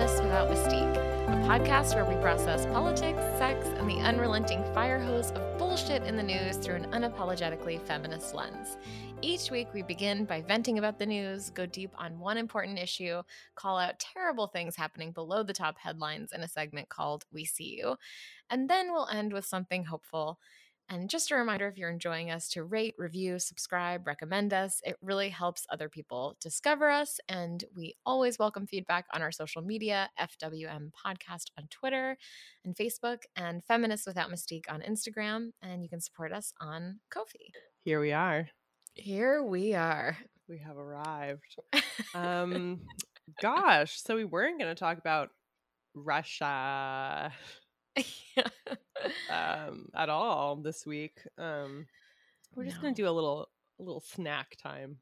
Feminists Without Mystique, a podcast where we process politics, sex, and the unrelenting fire hose of bullshit in the news through an unapologetically feminist lens. Each week, we begin by venting about the news, go deep on one important issue, call out terrible things happening below the top headlines in a segment called We See You, and then we'll end with something hopeful. And just a reminder if you're enjoying us to rate, review, subscribe, recommend us. It really helps other people discover us. And we always welcome feedback on our social media FWM Podcast on Twitter and Facebook, and Feminists Without Mystique on Instagram. And you can support us on Ko-fi. Here we are. Here we are. We have arrived. Um, gosh, so we weren't going to talk about Russia um, at all this week. Um, we're just gonna do a little a little snack time,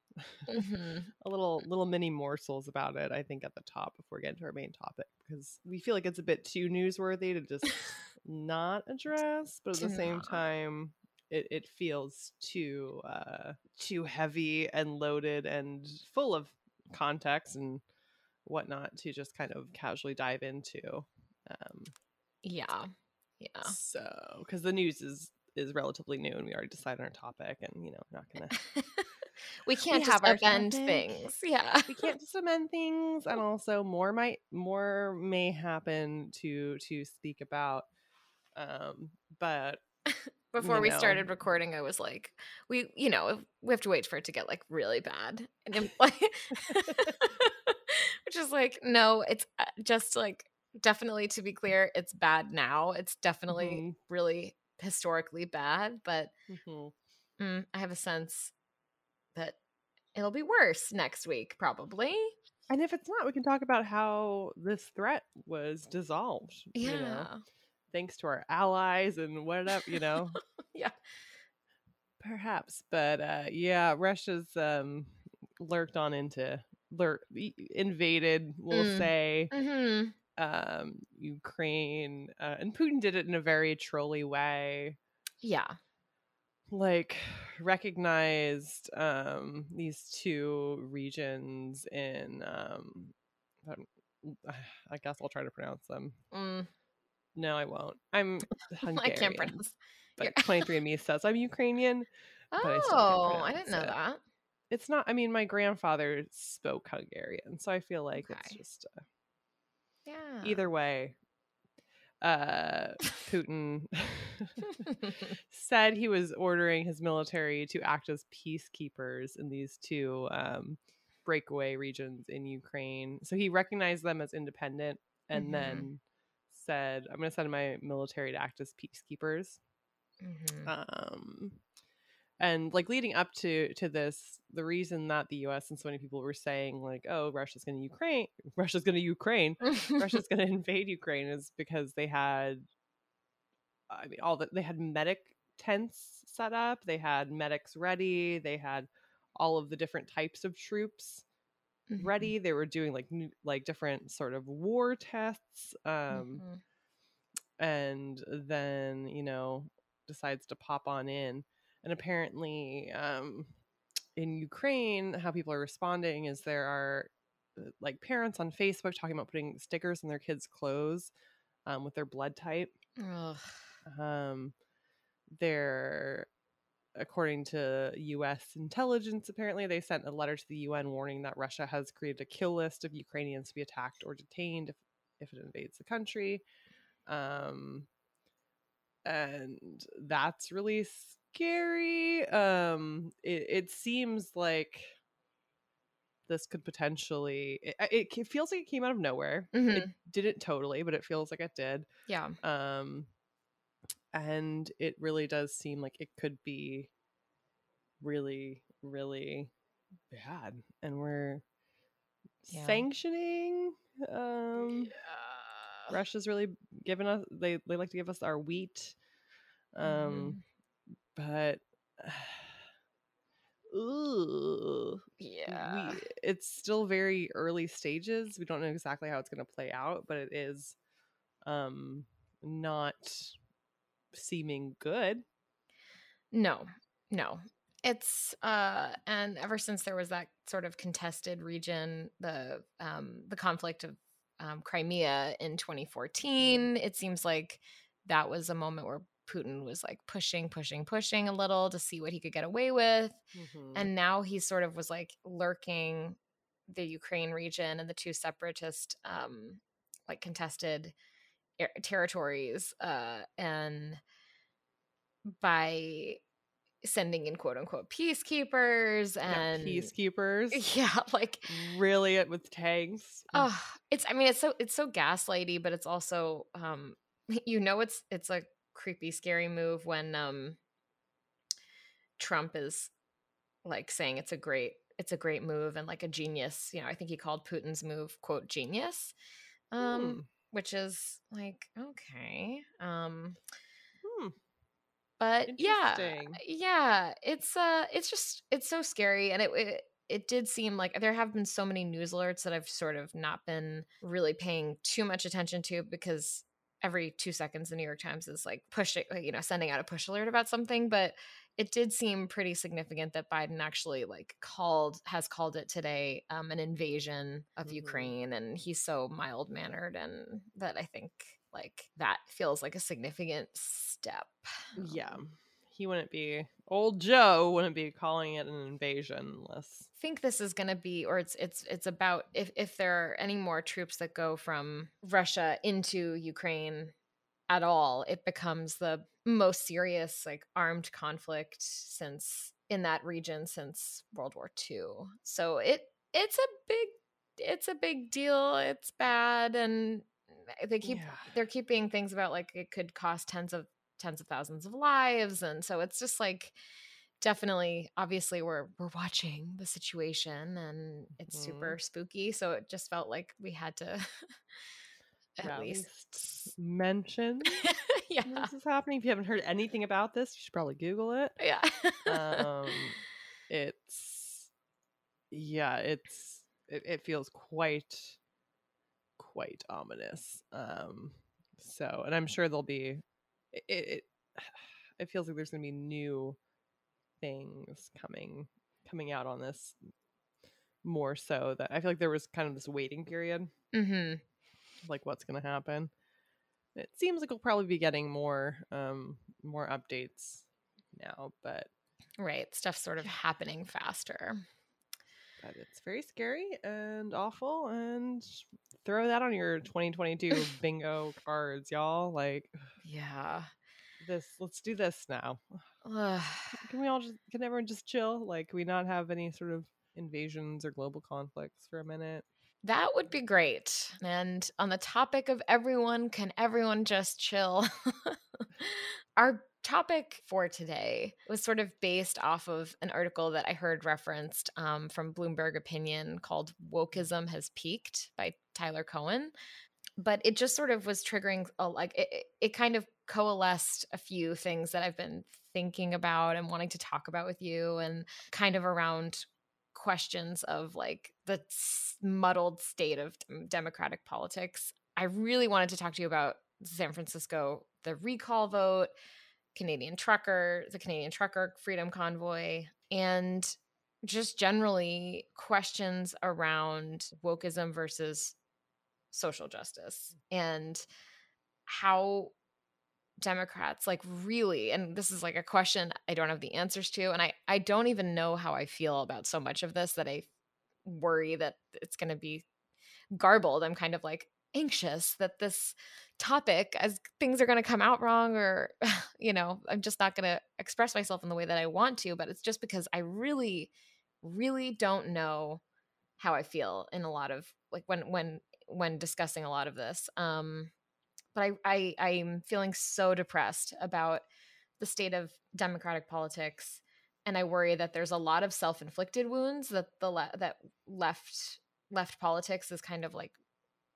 Mhm. a little little mini morsels about it. I think at the top before we get into our main topic because we feel like it's a bit too newsworthy to just not address, but at the same time. It, it feels too uh, too heavy and loaded and full of context and whatnot to just kind of casually dive into. Um, Yeah. Yeah. so, because the news is is relatively new, and we already decided on our topic, and you know, we're not gonna we can't just have our upend topic. things. Yeah. we can't just amend things, and also more might more may happen to to speak about. Um, but Before you we know. started recording, I was like, we, you know, we have to wait for it to get like really bad. And like, which is like, no, it's uh, just like, definitely to be clear, it's bad now. It's definitely Mhm. really historically bad, but mhm. mm, I have a sense that it'll be worse next week, probably. and if it's not, we can talk about how this threat was dissolved. Yeah. You know, thanks to our allies and whatever, you know. Yeah. Perhaps, but uh yeah, Russia's um lurked on into lurk invaded, we'll Mm. say, hmm um Ukraine, uh, and Putin did it in a very trolly way. Yeah. Like recognized um these two regions in um I guess I'll try to pronounce them. Mm, No, I won't. I'm Hungarian. I can't pronounce. But You're- 23andMe says I'm Ukrainian. Oh, I I didn't know pronounce that. It's not. I mean, my grandfather spoke Hungarian, so I feel like it's just uh, Yeah. either way. Uh, Putin said he was ordering his military to act as peacekeepers in these two um, breakaway regions in Ukraine. So he recognized them as independent, and Mhm. then said, "I'm going to send my military to act as peacekeepers." Mhm. um and like leading up to to this the reason that the us and so many people were saying like oh russia's going to ukraine russia's going to ukraine russia's going to invade ukraine is because they had i mean all that they had medic tents set up they had medics ready they had all of the different types of troops Mhm. ready they were doing like new, like different sort of war tests um Mhm. and then you know decides to pop on in and apparently um in ukraine how people are responding is there are uh, like parents on facebook talking about putting stickers on their kids clothes um, with their blood type Ugh. um they're according to us intelligence apparently they sent a letter to the un warning that russia has created a kill list of ukrainians to be attacked or detained if, if it invades the country um and that's really scary um it, it seems like this could potentially it, it feels like it came out of nowhere it Mhm. didn't totally but it feels like it did Yeah. um and it really does seem like it could be really really bad and we're Yeah. sanctioning um Yeah. russia's really given us they, they like to give us our wheat um but ooh, Yeah. we, it's still very early stages we don't know exactly how it's going to play out but it is um not seeming good No. No. It's uh and ever since there was that sort of contested region, the um the conflict of um, Crimea in 2014. It seems like that was a moment where Putin was like pushing, pushing, pushing a little to see what he could get away with. Mhm. And now he sort of was like lurking the Ukraine region and the two separatist, um, like contested er- territories. Uh, and by sending in quote unquote peacekeepers Yeah, and peacekeepers. yeah, like Really, it with tanks. Oh, it's I mean it's so it's so gaslighty, but it's also um you know it's it's a creepy scary move when um Trump is like saying it's a great it's a great move and like a genius, you know, I think he called Putin's move quote genius. Um Hmm. which is like okay. Um Hmm. but yeah yeah it's uh it's just it's so scary and it, it it did seem like there have been so many news alerts that i've sort of not been really paying too much attention to because every two seconds the new york times is like pushing you know sending out a push alert about something but it did seem pretty significant that biden actually like called has called it today um, an invasion of Mhm. ukraine and he's so mild mannered and that i think like that feels like a significant step Yeah. He wouldn't be old Joe wouldn't be calling it an invasion unless think this is going to be or it's it's it's about if if there are any more troops that go from Russia into Ukraine at all it becomes the most serious like armed conflict since in that region since World War II so it it's a big it's a big deal it's bad and they keep Yeah. they're keeping things about like it could cost tens of tens of thousands of lives and so it's just like definitely obviously we're we're watching the situation and it's Mhm. super spooky so it just felt like we had to at Yeah, least mention yeah this is happening. If you haven't heard anything about this, you should probably Google it. yeah um it's yeah it's it, it feels quite quite ominous um so and i'm sure there'll be it, it it feels like there's gonna be new things coming coming out on this more so that i feel like there was kind of this waiting period. Hmm like what's going to happen? It seems like we'll probably be getting more um more updates now but right stuff sort of happening faster. But it's very scary and awful and throw that on your 2022 bingo cards y'all like yeah this let's do this now can we all just can everyone just chill like we not have any sort of invasions or global conflicts for a minute That would be great. And on the topic of everyone, can everyone just chill? Our topic for today was sort of based off of an article that I heard referenced um, from Bloomberg Opinion called Wokeism Has Peaked by Tyler Cowen. But it just sort of was triggering, a, like, it, it- it kind of coalesced a few things that I've been thinking about and wanting to talk about with you, and kind of around questions of like the muddled state of democratic politics. I really wanted to talk to you about San Francisco, the recall vote, Canadian trucker, the Canadian trucker freedom convoy, and just generally questions around wokeism versus social justice and how Democrats like really and this is like a question I don't have the answers to and I I don't even know how I feel about so much of this that I worry that it's going to be garbled. I'm kind of like anxious that this topic as things are going to come out wrong or you know, I'm just not going to express myself in the way that I want to, but it's just because I really really don't know how I feel in a lot of like when when when discussing a lot of this. Um but I, I I'm feeling so depressed about the state of democratic politics, and I worry that there's a lot of self-inflicted wounds that the le- that left left politics is kind of like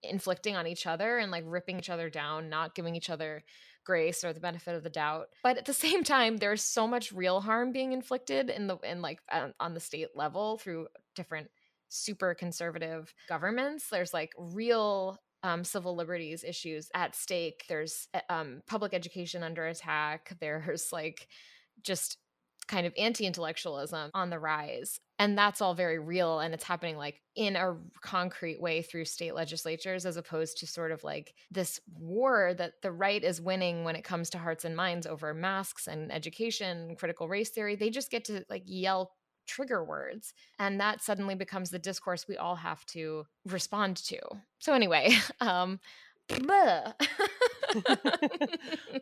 inflicting on each other and like ripping each other down, not giving each other grace or the benefit of the doubt. But at the same time, there's so much real harm being inflicted in the in like on, on the state level through different super conservative governments. There's like real um, civil liberties issues at stake. There's uh, um, public education under attack. There's like just kind of anti intellectualism on the rise. and that's all very real and it's happening like in a concrete way through state legislatures as opposed to sort of like this war that the right is winning when it comes to hearts and minds over masks and education critical race theory they just get to like yell trigger words and that suddenly becomes the discourse we all have to respond to. So anyway um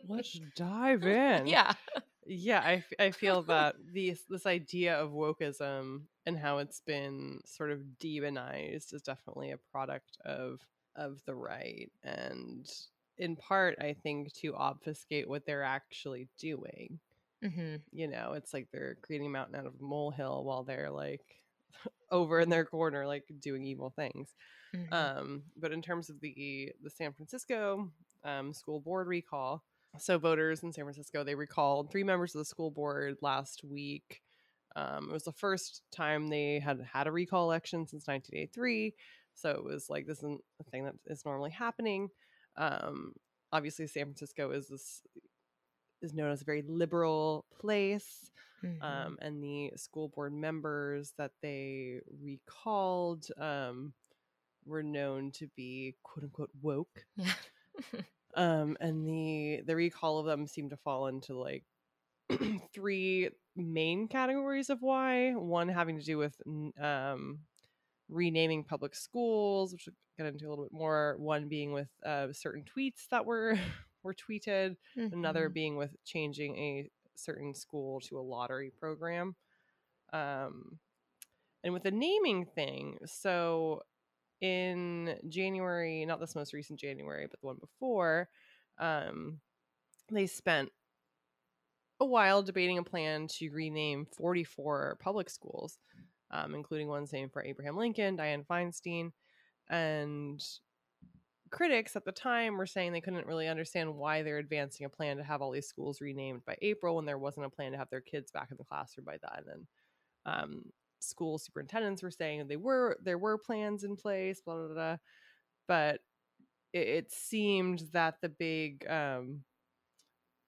let's dive in. Yeah. Yeah I, I feel that this this idea of wokeism and how it's been sort of demonized is definitely a product of of the right and in part i think to obfuscate what they're actually doing mm-hmm. you know it's like they're creating a mountain out of a molehill while they're like over in their corner like doing evil things Mm-hmm. um but in terms of the the san francisco um, school board recall so voters in san francisco they recalled three members of the school board last week um, it was the first time they had had a recall election since 1983 so it was like this isn't a thing that is normally happening um, obviously san francisco is this is known as a very liberal place Mhm. um, and the school board members that they recalled um, were known to be quote unquote woke. Yeah. Um, and the the recall of them seemed to fall into like three main categories of why. One having to do with um, renaming public schools which we'll get into a little bit more. One being with uh, certain tweets that were were tweeted another Mhm. being with changing a certain school to a lottery program um and with the naming thing so in january not this most recent january but the one before um they spent a while debating a plan to rename 44 public schools um, including ones named for abraham lincoln dianne feinstein and critics at the time were saying they couldn't really understand why they're advancing a plan to have all these schools renamed by April when there wasn't a plan to have their kids back in the classroom by then. And um, school superintendents were saying they were there were plans in place, blah blah blah. But it, it seemed that the big um,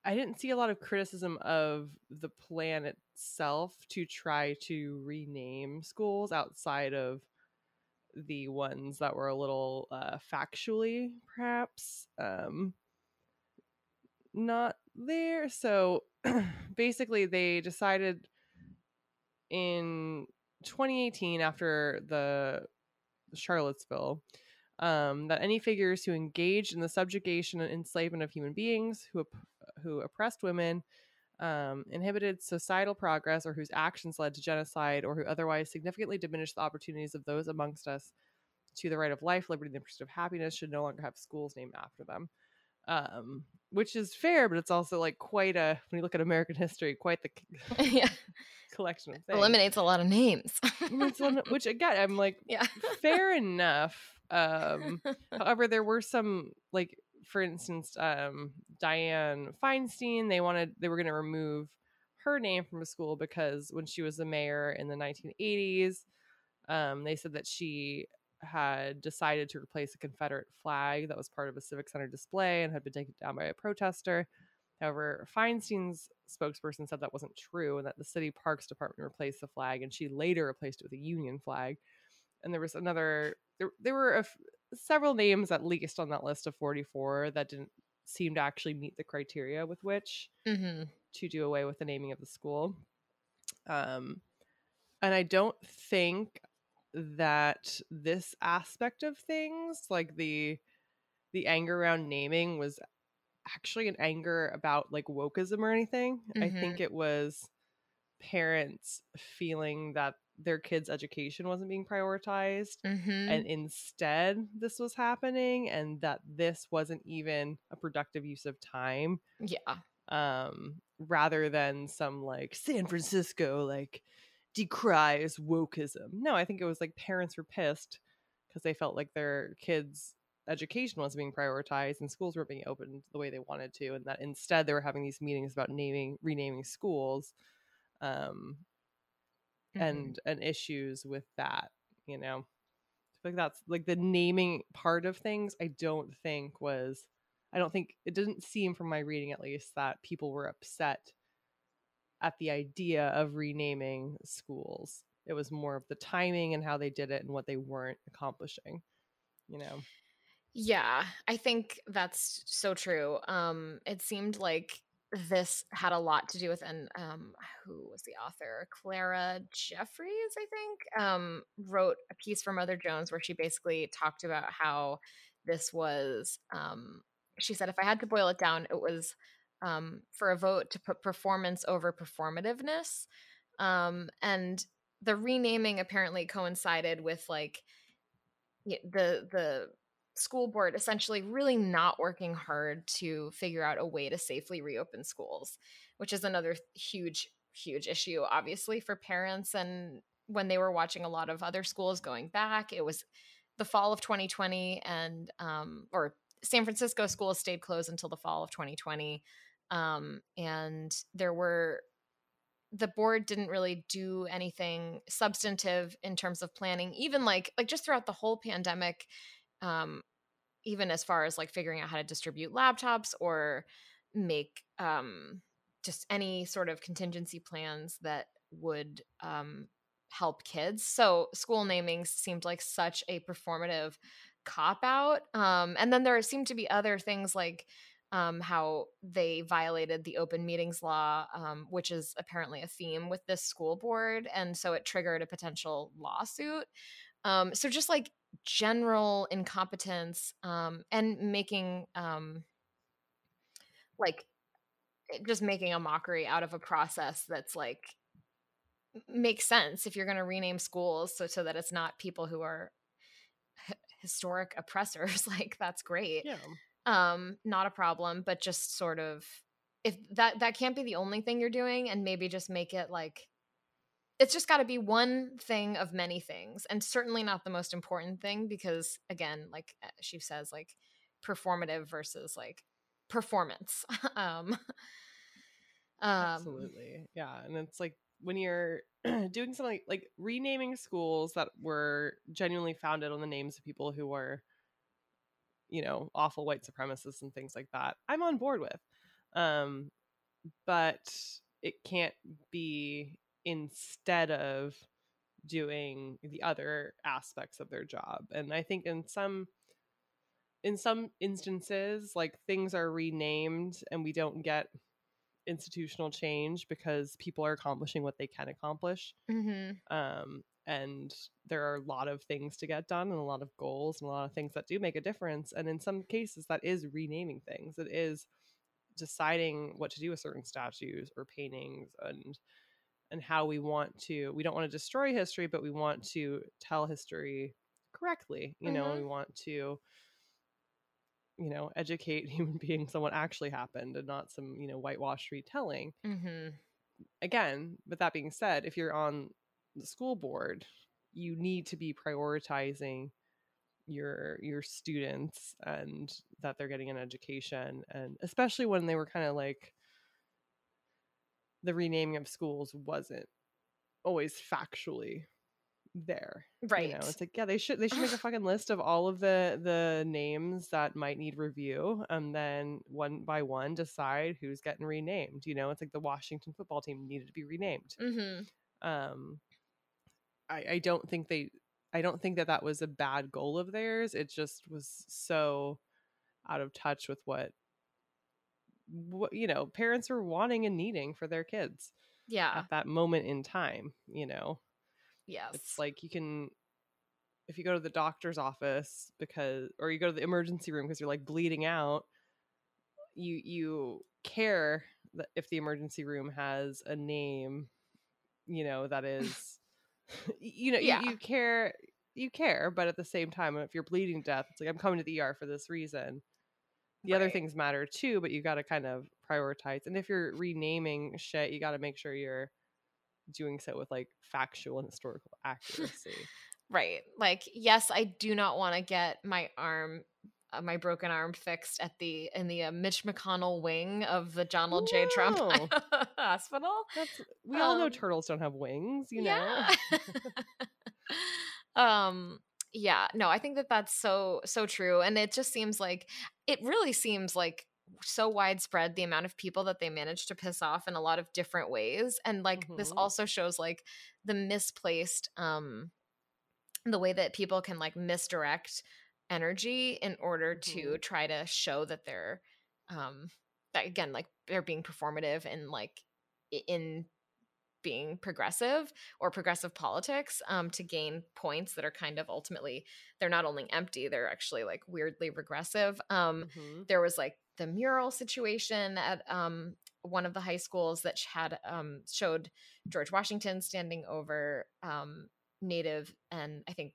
I didn't see a lot of criticism of the plan itself to try to rename schools outside of the ones that were a little uh, factually perhaps um, not there. So basically, they decided in 2018 after the Charlottesville um, that any figures who engaged in the subjugation and enslavement of human beings, who who oppressed women, um, inhibited societal progress, or whose actions led to genocide, or who otherwise significantly diminished the opportunities of those amongst us to the right of life, liberty, and the pursuit of happiness, should no longer have schools named after them. Um, which is fair, but it's also like quite a when you look at American history, quite the yeah collection of things. eliminates a lot of names Which which again, I'm like, yeah fair enough. Um, however, there were some like, for instance, um, Dianne Feinstein. They wanted they were going to remove her name from a school because when she was the mayor in the 1980s, um, they said that she had decided to replace a Confederate flag that was part of a civic center display and had been taken down by a protester. However, Feinstein's spokesperson said that wasn't true and that the city parks department replaced the flag and she later replaced it with a Union flag. And there was another, there, there were a several names at least on that list of 44 that didn't seem to actually meet the criteria with which hmm to do away with the naming of the school. Um, and I don't think that this aspect of things, like the the anger around naming, was actually an anger about like wokeism or anything. I think it was parents feeling that their kids' education wasn't being prioritized hmm and instead this was happening and that this wasn't even a productive use of time yeah um rather than some like San Francisco like decries wokeism. No, I think it was like parents were pissed because they felt like their kids education wasn't being prioritized and schools weren't being opened the way they wanted to and that instead they were having these meetings about naming renaming schools um Mhm. and and issues with that, you know. Like that's like the naming part of things I don't think was I don't think it didn't seem from my reading at least that people were upset at the idea of renaming schools. it was more of the timing and how they did it and what they weren't accomplishing you know yeah i think that's so true um it seemed like this had a lot to do with and um who was the author? Clara jeffries i think um wrote a piece for mother jones where she basically talked about how this was um she said if i had to boil it down it was um for a vote to put performance over performativeness. Um and the renaming apparently coincided with like the the school board essentially really not working hard to figure out a way to safely reopen schools, which is another huge, huge issue, obviously, for parents. And when they were watching a lot of other schools going back, it was the fall of 2020 and, um, or San Francisco schools stayed closed until the fall of 2020. Um, and there were the board didn't really do anything substantive in terms of planning even like like just throughout the whole pandemic um, even as far as like figuring out how to distribute laptops or make um, just any sort of contingency plans that would um, help kids. So school namings seemed like such a performative cop out. Um, and then there seemed to be other things like um, how they violated the open meetings law, um, which is apparently a theme with this school board. And so it triggered a potential lawsuit. Um, so just like general incompetence um, and making um, like eh, just making a mockery out of a process that's like makes sense if you're going to rename schools so so that it's not people who are h- historic oppressors like that's great. Yeah. Um not a problem but just sort of if that that can't be the only thing you're doing and maybe just make it like it's just got to be one thing of many things and certainly not the most important thing because again like uh, she says like performative versus like performance um, um absolutely yeah and it's like when you're doing something like, like renaming schools that were genuinely founded on the names of people who were you know awful white supremacists and things like that i'm on board with um but it can't be instead of doing the other aspects of their job and i think in some in some instances like things are renamed and we don't get institutional change because people are accomplishing what they can accomplish mm-hmm. um, and there are a lot of things to get done and a lot of goals and a lot of things that do make a difference and in some cases that is renaming things it is deciding what to do with certain statues or paintings and and how we want to we don't want to destroy history but we want to tell history correctly you know mm-hmm. we want to you know educate human beings on what actually happened and not some you know whitewash retelling mm-hmm. again but that being said if you're on the school board you need to be prioritizing your your students and that they're getting an education and especially when they were kind of like the renaming of schools wasn't always factually there. Right. You know, it's like, yeah, they should they should make a fucking list of all of the the names that might need review and then one by one decide who's getting renamed. You know, it's like the Washington football team needed to be renamed. Mm-hmm. Um I, I don't think they I don't think that that was a bad goal of theirs. It just was so out of touch with what what you know parents are wanting and needing for their kids yeah. at that moment in time you know? Yes. it's like you can if you go to the doctor's office because or you go to the emergency room because you're like bleeding out you you care that if the emergency room has a name you know that is you know yeah. you, you care you care but at the same time if you're bleeding to death it's like i'm coming to the er for this reason the right. other things matter too but you got to kind of prioritize and if you're renaming shit you got to make sure you're doing so with like factual and historical accuracy right like yes i do not want to get my arm uh, my broken arm fixed at the in the uh, Mitch McConnell wing of the Donald J. Trump Hospital. That's, we um, all know um, turtles don't have wings, you yeah. know. um, yeah no i think that that's so so true and it just seems like it really seems like so widespread the amount of people that they managed to piss off in a lot of different ways and like mm-hmm. this also shows like the misplaced um the way that people can like misdirect energy in order mm-hmm. to try to show that they're um that again like they're being performative and like in being progressive or progressive politics um, to gain points that are kind of ultimately they're not only empty they're actually like weirdly regressive um, mm-hmm. there was like the mural situation at um, one of the high schools that had um, showed george washington standing over um, native and i think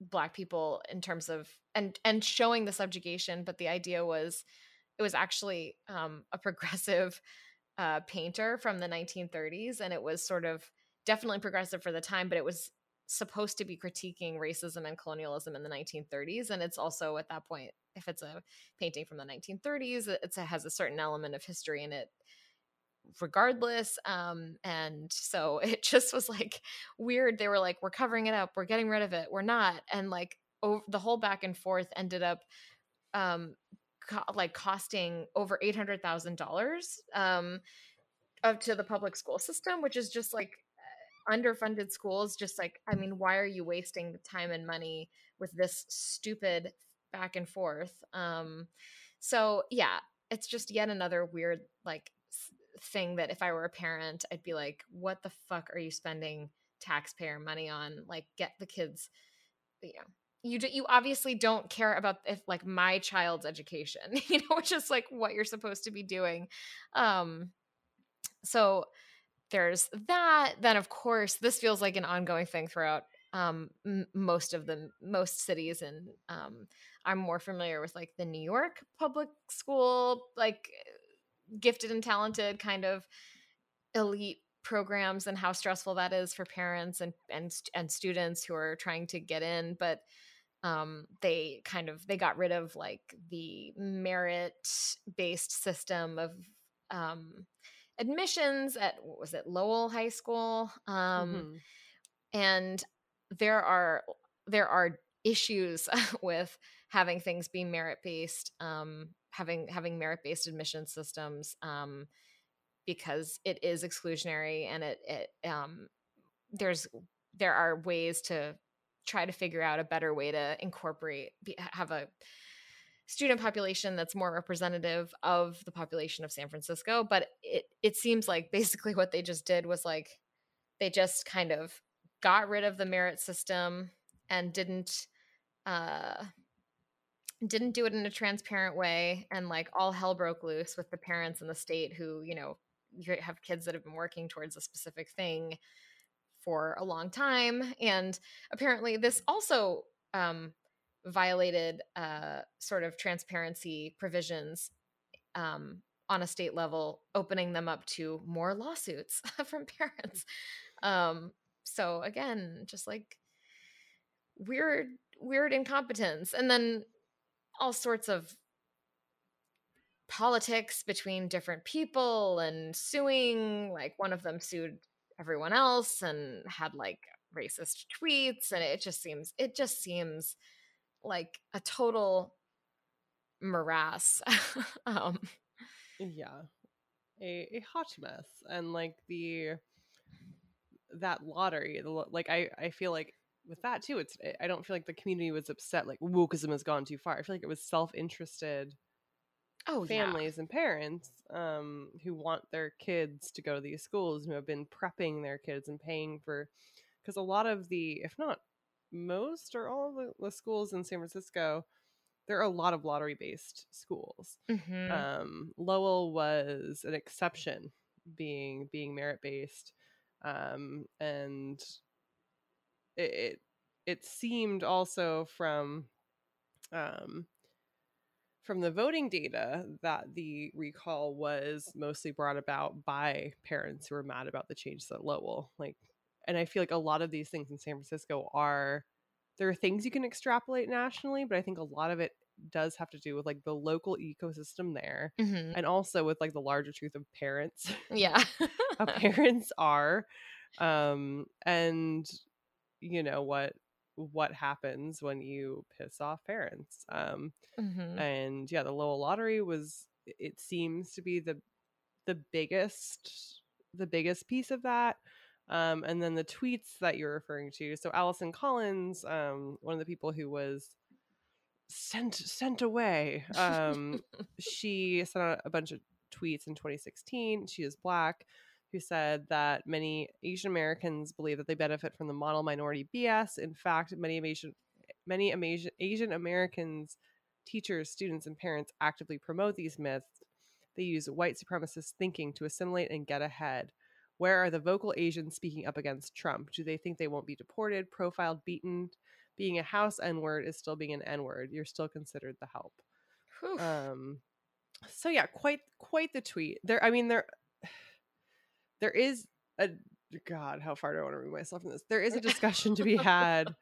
black people in terms of and and showing the subjugation but the idea was it was actually um, a progressive uh, painter from the 1930s, and it was sort of definitely progressive for the time, but it was supposed to be critiquing racism and colonialism in the 1930s. And it's also at that point, if it's a painting from the 1930s, it has a certain element of history in it regardless um and so it just was like weird. They were like we're covering it up. We're getting rid of it. We're not. And like over the whole back and forth ended up um co- like costing over eight hundred thousand dollars um up to the public school system, which is just like underfunded schools. Just like I mean, why are you wasting the time and money with this stupid back and forth? Um, so yeah, it's just yet another weird like thing that if I were a parent, I'd be like, what the fuck are you spending taxpayer money on? Like, get the kids, you know, you you obviously don't care about if like my child's education you know which is like what you're supposed to be doing. Um so there's that then of course this feels like an ongoing thing throughout um m- most of the most cities and um i'm more familiar with like the new york public school like gifted and talented kind of elite programs and how stressful that is for parents and and and students who are trying to get in but um, they kind of they got rid of like the merit based system of um, admissions at what was it Lowell High School, um, mm-hmm. and there are there are issues with having things be merit based, um, having having merit based admission systems um, because it is exclusionary and it it um, there's there are ways to try to figure out a better way to incorporate be, have a student population that's more representative of the population of San Francisco but it it seems like basically what they just did was like they just kind of got rid of the merit system and didn't uh didn't do it in a transparent way and like all hell broke loose with the parents in the state who you know you have kids that have been working towards a specific thing for a long time. And apparently, this also um, violated uh, sort of transparency provisions um, on a state level, opening them up to more lawsuits from parents. Um, so again, just like weird, weird incompetence, and then all sorts of politics between different people and suing. Like one of them sued everyone else and had like racist tweets and it just seems it just seems like a total morass. Um. Yeah. A, a hot mess and like the that lottery like i i feel like with that too it's i don't feel like the community was upset like wokeism has gone too far. I feel like it was self-interested oh families yeah. and parents um, who want their kids to go to these schools who have been prepping their kids and paying for because a lot of the if not most or all the, the schools in san francisco there are a lot of lottery based schools mm-hmm. um, lowell was an exception being being merit based um, and it, it, it seemed also from um, from the voting data that the recall was mostly brought about by parents who were mad about the changes at Lowell. Like, and I feel like a lot of these things in San Francisco are there are things you can extrapolate nationally, but I think a lot of it does have to do with like the local ecosystem there mm-hmm. and also with like the larger truth of parents. Yeah. parents are um and you know what what happens when you piss off parents. Um, mm-hmm. And yeah, the Lowell lottery was it seems to be the the biggest the biggest piece of that um, and then the tweets that you're referring to so allison collins um, one of the people who was sent sent away um, she sent out a bunch of tweets in 2016 she is black who said that many asian americans believe that they benefit from the model minority bs in fact many asian many asian, asian americans teachers students and parents actively promote these myths they use white supremacist thinking to assimilate and get ahead. Where are the vocal Asians speaking up against Trump? Do they think they won't be deported, profiled, beaten? Being a house N word is still being an N word. You're still considered the help. Whew. Um, so yeah, quite quite the tweet. There, I mean there, there is a God. How far do I want to remove myself from this? There is a discussion to be had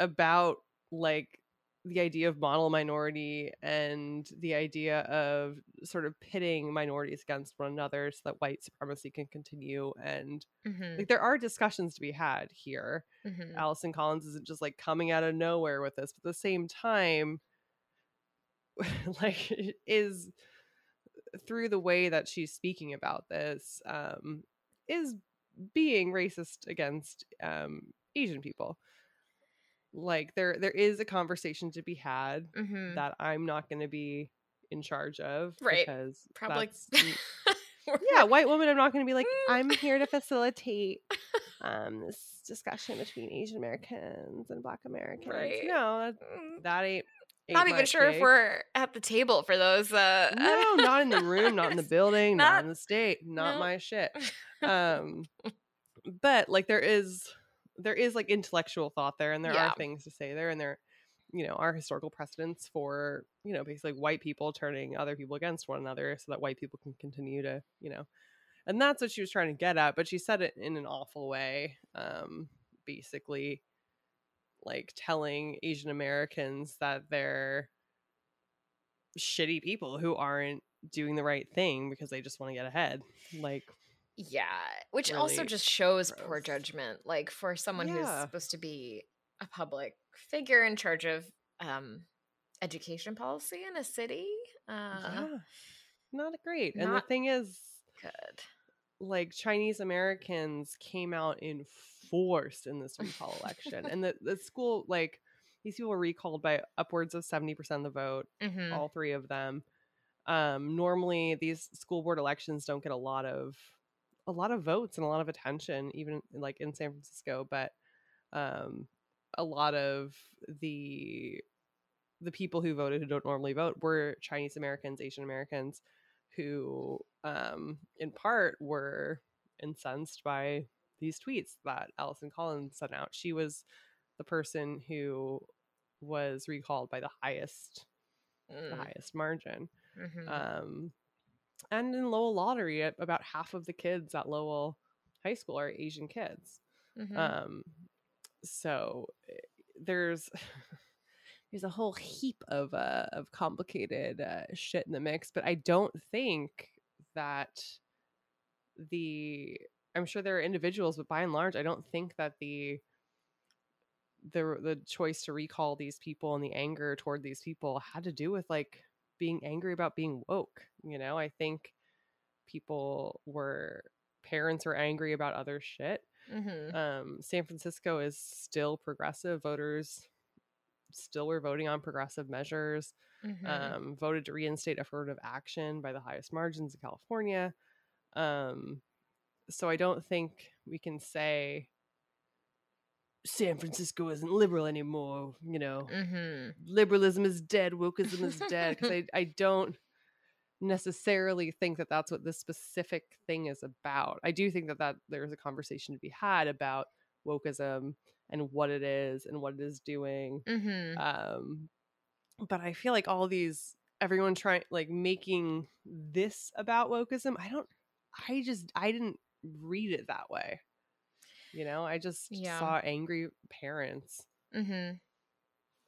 about like the idea of model minority and the idea of sort of pitting minorities against one another so that white supremacy can continue and Mhm, like there are discussions to be had here mhm. allison collins isn't just like coming out of nowhere with this but at the same time like it is through the way that she's speaking about this um is being racist against um asian people like there there is a conversation to be had Mhm. that i'm not going to be in charge of Right. because Probably. that's n- We're- yeah white woman i'm not going to be like Mm. i'm here to facilitate um this discussion between asian americans and black americans Right. no that, Mm, that ain't Not even sure if we're at the table for those. Uh, no not in the room not in the building not, Not- in the state not no. my shit um but like there is there is like intellectual thought there and there Yeah. are things to say there and there you know are historical precedents for you know basically white people turning other people against one another so that white people can continue to you know and that's what she was trying to get at but she said it in an awful way um basically like telling asian americans that they're shitty people who aren't doing the right thing because they just want to get ahead like Yeah, which also just shows poor judgment. Like for someone who's supposed to be a public figure in charge of um, education policy in a city. Uh, yeah not great and the thing is Good. like Chinese Americans came out in force in this recall election, and the the school like these people were recalled by upwards of seventy percent of the vote, hmm all three of them. Um, normally, these school board elections don't get a lot of a lot of votes and a lot of attention, even like in San Francisco, but um, a lot of the the people who voted who don't normally vote were Chinese Americans, Asian Americans, who um, in part were incensed by these tweets that Allison Collins sent out. She was the person who was recalled by the highest the Mm, highest margin. mhm. Um, and in Lowell Lottery, about half of the kids at Lowell High School are Asian kids. Mhm. Um, so eh, there's there's a whole heap of uh, of complicated uh, shit in the mix, but I don't think that the I'm sure there are individuals, but by and large, I don't think that the the the choice to recall these people and the anger toward these people had to do with like being angry about being woke. You know, I think people were parents were angry about other shit Mhm. um, San Francisco is still progressive. Voters still were voting on progressive measures. Mhm. Um, voted to reinstate affirmative action by the highest margins in California. Um, so I don't think we can say San Francisco isn't liberal anymore. You know, Mhm. liberalism is dead, wokeism is dead. Because I, I don't necessarily think that that's what this specific thing is about. I do think that that there's a conversation to be had about wokeism and what it is and what it is doing. Mhm. Um, but I feel like all these everyone trying like making this about wokeism. I don't. I just I didn't read it that way. You know, I just Yeah. saw angry parents Mhm.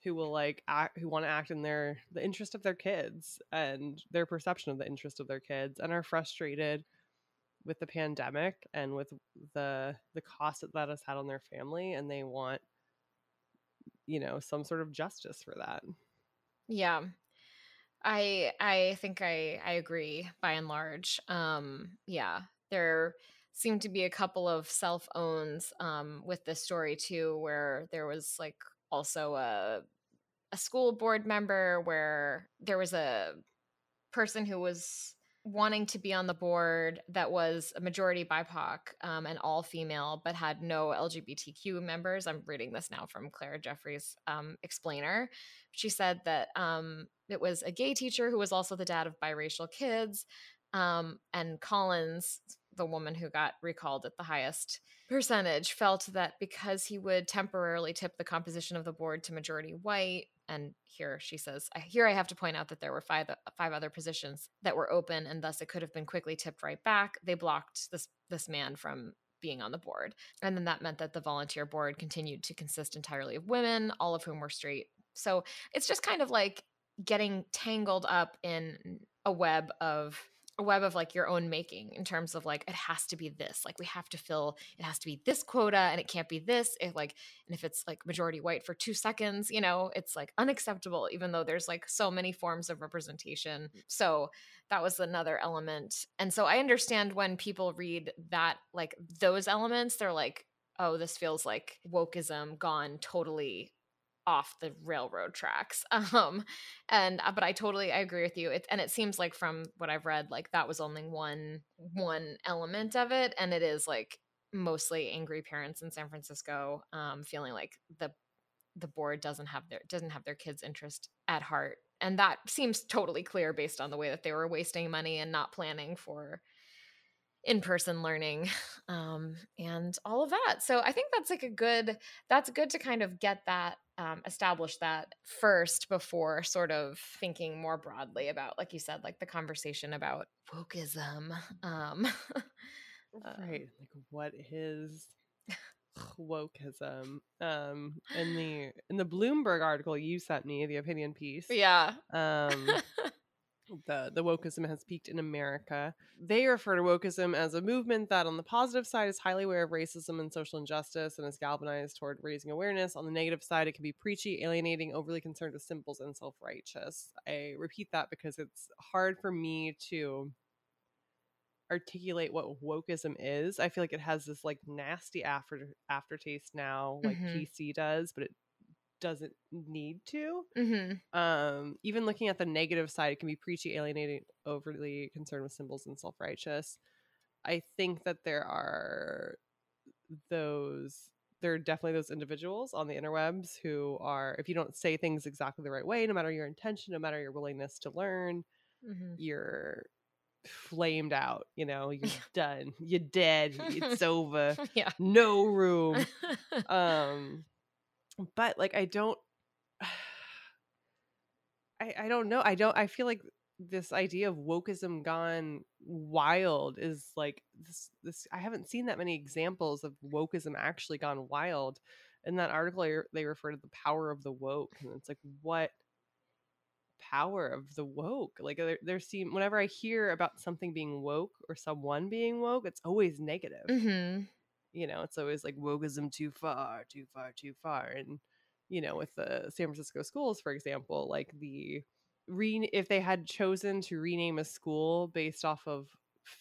who will like act who want to act in their the interest of their kids and their perception of the interest of their kids and are frustrated with the pandemic and with the the cost that that has had on their family and they want you know some sort of justice for that Yeah. I I think I I agree by and large. Um yeah, there seemed to be a couple of self owns um with this story too where there was like also a a school board member where there was a person who was wanting to be on the board that was a majority BIPOC um, and all female, but had no LGBTQ members. I'm reading this now from Clara Jeffery's um, explainer. She said that um, it was a gay teacher who was also the dad of biracial kids. Um, and Collins, the woman who got recalled at the highest percentage, felt that because he would temporarily tip the composition of the board to majority white, and here she says here i have to point out that there were five uh, five other positions that were open and thus it could have been quickly tipped right back. They blocked this this man from being on the board. And then that meant that the volunteer board continued to consist entirely of women all of whom were straight. So it's just kind of like getting tangled up in a web of a web of like your own making in terms of like it has to be this like we have to fill it has to be this quota and it can't be this if like and if it's like majority white for two seconds you know it's like unacceptable even though there's like so many forms of representation mm. so that was another element and so i understand when people read that like those elements they're like oh this feels like wokeism gone totally off the railroad tracks um and uh, but i totally i agree with you it, and it seems like from what i've read like that was only one one element of it and it is like mostly angry parents in san francisco um feeling like the the board doesn't have their doesn't have their kids interest at heart and that seems totally clear based on the way that they were wasting money and not planning for in-person learning um, and all of that so i think that's like a good that's good to kind of get that um, establish that first before sort of thinking more broadly about like you said like the conversation about wokeism um, right like what is wokeism? Um in the in the bloomberg article you sent me the opinion piece. Yeah. Um the the wokeism has peaked in America. They refer to wokeism as a movement that, on the positive side, is highly aware of racism and social injustice and is galvanized toward raising awareness. On the negative side, it can be preachy, alienating, overly concerned with symbols, and self righteous. I repeat that because it's hard for me to articulate what wokeism is. I feel like it has this like nasty after aftertaste now, like mm-hmm. PC does, but it doesn't need to. Mm-hmm. Um, even looking at the negative side, it can be preachy, alienating, overly concerned with symbols and self righteous. I think that there are those there are definitely those individuals on the interwebs who are if you don't say things exactly the right way no matter your intention no matter your willingness to learn mm-hmm. you're flamed out you know you're done you're dead it's over yeah no room um but like I don't I I don't know. I don't I feel like this idea of wokeism gone wild is like this this I haven't seen that many examples of wokeism actually gone wild. In that article they refer to the power of the woke and it's like what power of the woke like there, there seem whenever i hear about something being woke or someone being woke it's always negative mm-hmm you know it's always like wokeism too far too far too far and you know with the san francisco schools for example like the re if they had chosen to rename a school based off of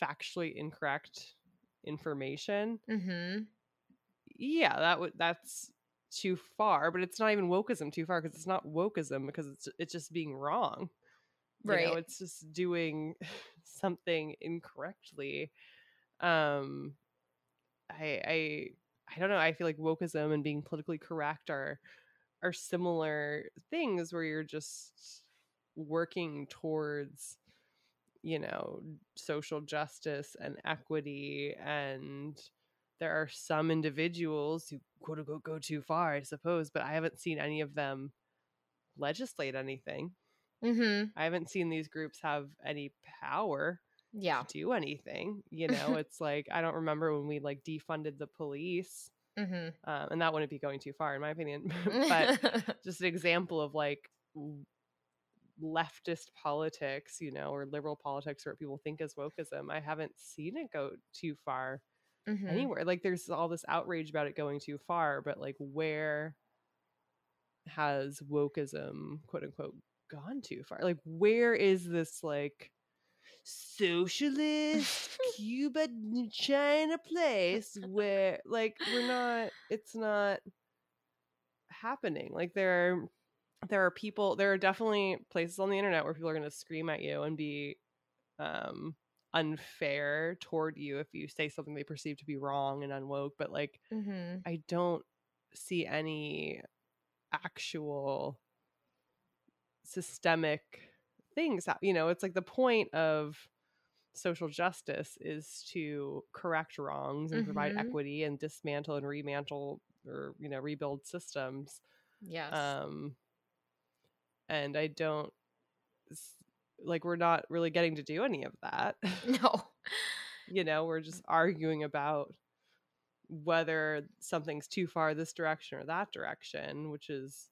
factually incorrect information mm-hmm. yeah that would that's too far but it's not even wokeism too far because it's not wokeism because it's it's just being wrong right you know, it's just doing something incorrectly um I I I don't know. I feel like wokeism and being politically correct are are similar things where you're just working towards you know social justice and equity and there are some individuals who quote unquote go too far i suppose but i haven't seen any of them legislate anything mm-hmm. i haven't seen these groups have any power yeah do anything you know it's like i don't remember when we like defunded the police mm-hmm. um, and that wouldn't be going too far in my opinion but just an example of like leftist politics you know or liberal politics or what people think is wokeism i haven't seen it go too far mm-hmm. anywhere like there's all this outrage about it going too far but like where has wokeism quote unquote gone too far. Like, where is this like socialist Cuba China place where like we're not it's not happening. Like there are there are people there are definitely places on the internet where people are going to scream at you and be um unfair toward you if you say something they perceive to be wrong and unwoke but like mm-hmm. i don't see any actual systemic things you know it's like the point of social justice is to correct wrongs and provide Mhm. equity and dismantle and remantle or you know rebuild systems Yes. um and i don't like we're not really getting to do any of that no. you know we're just arguing about whether something's too far this direction or that direction which is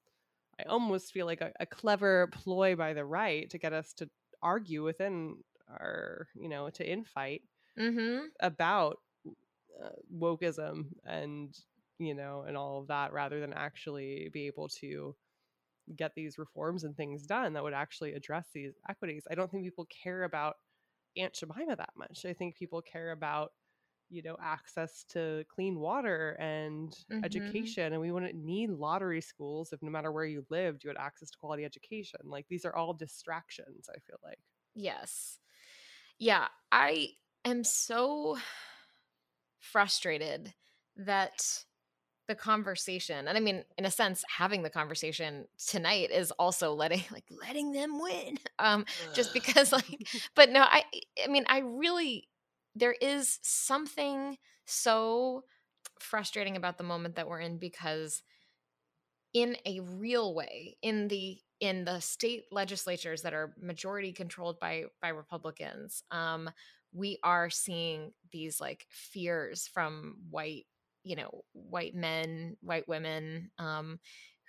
i almost feel like a, a clever ploy by the right to get us to argue within our you know to infight Mm-hmm. about uh, wokeism and you know and all of that rather than actually be able to get these reforms and things done that would actually address these equities i don't think people care about aunt jemima that much i think people care about you know access to clean water and Mhm. education and we wouldn't need lottery schools if no matter where you lived you had access to quality education like these are all distractions i feel like Yes. Yeah, I am so frustrated that the conversation, and I mean, in a sense, having the conversation tonight is also letting like letting them win. Um, just because like but no, I I mean, I really there is something so frustrating about the moment that we're in because in a real way in the in the state legislatures that are majority controlled by by republicans um we are seeing these like fears from white you know white men white women um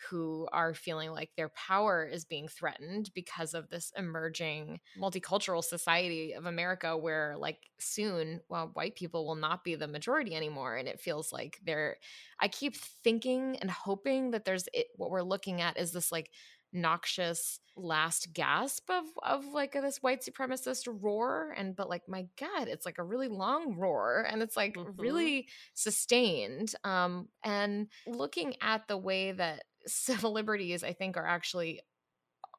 who are feeling like their power is being threatened because of this emerging multicultural society of America where like soon well white people will not be the majority anymore and it feels like they're I keep thinking and hoping that there's it, what we're looking at is this like noxious last gasp of of like this white supremacist roar and but like my god it's like a really long roar and it's like Mhm. really sustained um and looking at the way that civil liberties i think are actually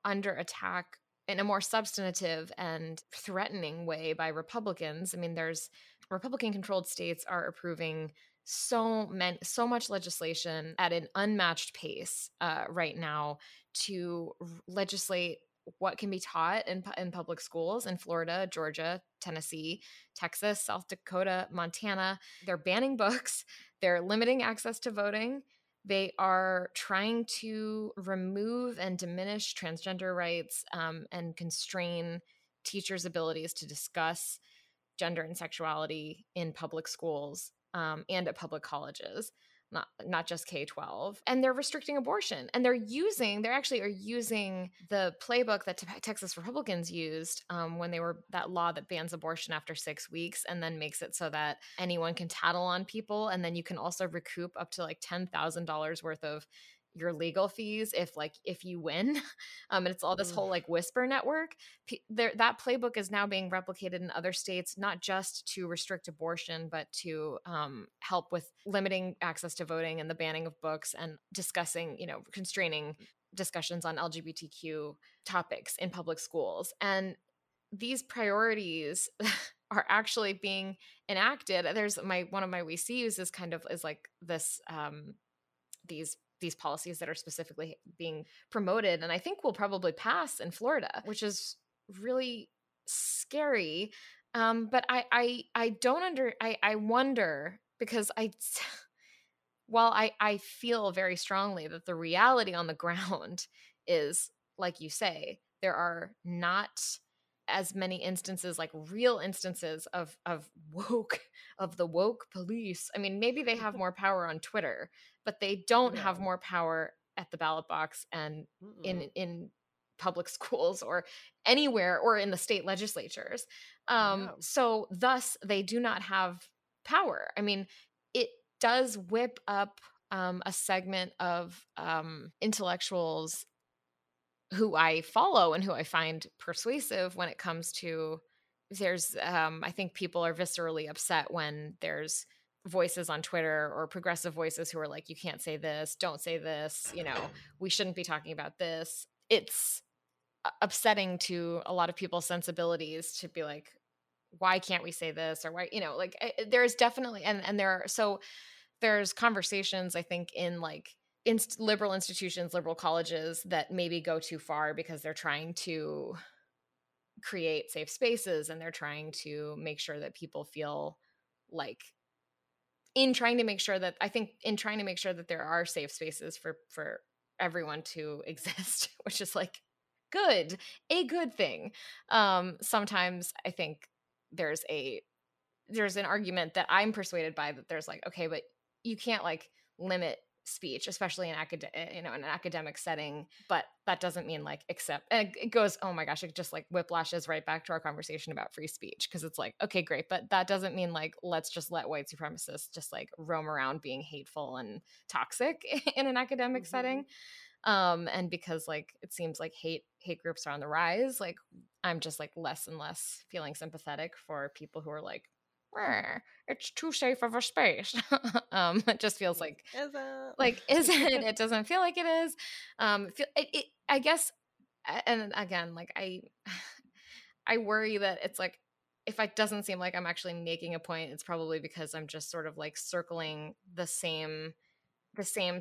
under attack in a more substantive and threatening way by republicans i mean there's republican controlled states are approving so many so much legislation at an unmatched pace uh, right now to legislate what can be taught in, in public schools in Florida, Georgia, Tennessee, Texas, South Dakota, Montana. They're banning books, they're limiting access to voting. They are trying to remove and diminish transgender rights um, and constrain teachers' abilities to discuss gender and sexuality in public schools um, and at public colleges not not just K-12 and they're restricting abortion and they're using they actually are using the playbook that te- Texas Republicans used um, when they were that law that bans abortion after six weeks and then makes it so that anyone can tattle on people and then you can also recoup up to like ten thousand dollars worth of your legal fees if like if you win um, and it's all this whole like whisper network P- there that playbook is now being replicated in other states not just to restrict abortion but to um, help with limiting access to voting and the banning of books and discussing you know constraining discussions on lgbtq topics in public schools. And these priorities are actually being enacted. There's my one of my vcus is kind of is like this um these these policies that are specifically being promoted and i think will probably pass in florida which is really scary um but i i i don't under i i wonder because i while i i feel very strongly that the reality on the ground is like you say there are not as many instances like real instances of of woke of the woke police i mean maybe they have more power on twitter but they don't have more power at the ballot box and in Mm-mm. in public schools or anywhere or in the state legislatures um Yeah. so thus they do not have power i mean it does whip up um a segment of um intellectuals who I follow and who I find persuasive when it comes to there's um I think people are viscerally upset when there's voices on Twitter or progressive voices who are like you can't say this, don't say this, you know, we shouldn't be talking about this. It's upsetting to a lot of people's sensibilities to be like why can't we say this or why you know like eh, there's definitely and and there are so there's conversations i think in like in liberal institutions liberal colleges that maybe go too far because they're trying to create safe spaces and they're trying to make sure that people feel like in trying to make sure that i think in trying to make sure that there are safe spaces for for everyone to exist which is like good a good thing. Um sometimes i think there's a there's an argument that i'm persuaded by that there's like okay but you can't like limit speech especially in academic you know in an academic setting but that doesn't mean like accept and it goes oh my gosh it just like whiplashes right back to our conversation about free speech because it's like okay great but that doesn't mean like let's just let white supremacists just like roam around being hateful and toxic in an academic mm-hmm. setting um and because like it seems like hate hate groups are on the rise like i'm just like less and less feeling sympathetic for people who are like it's too safe of a space. Um it just feels like is it like is it? Doesn't feel like it is. Um feel, it, it, i guess and again like i i worry that it's like if it doesn't seem like i'm actually making a point it's probably because i'm just sort of like circling the same the same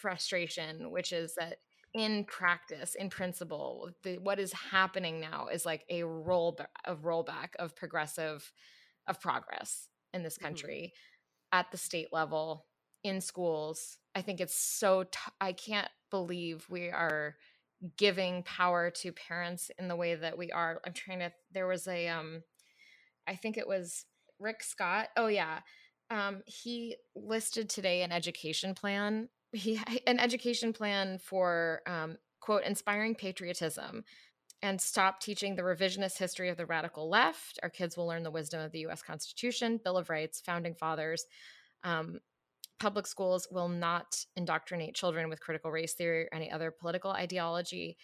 frustration, which is that in practice, in principle, the, what is happening now is like a roll of rollback of progressive of progress in this mm-hmm. country mm-hmm. at the state level in schools. I think it's so t- I can't believe we are giving power to parents in the way that we are. I'm trying to there was a um I think it was Rick Scott. Oh yeah. Um, he listed today an education plan he an education plan for um, quote inspiring patriotism and stop teaching the revisionist history of the radical left. Our kids will learn the wisdom of the U.S. Constitution, Bill of Rights, founding fathers. Um, public schools will not indoctrinate children with critical race theory or any other political ideology.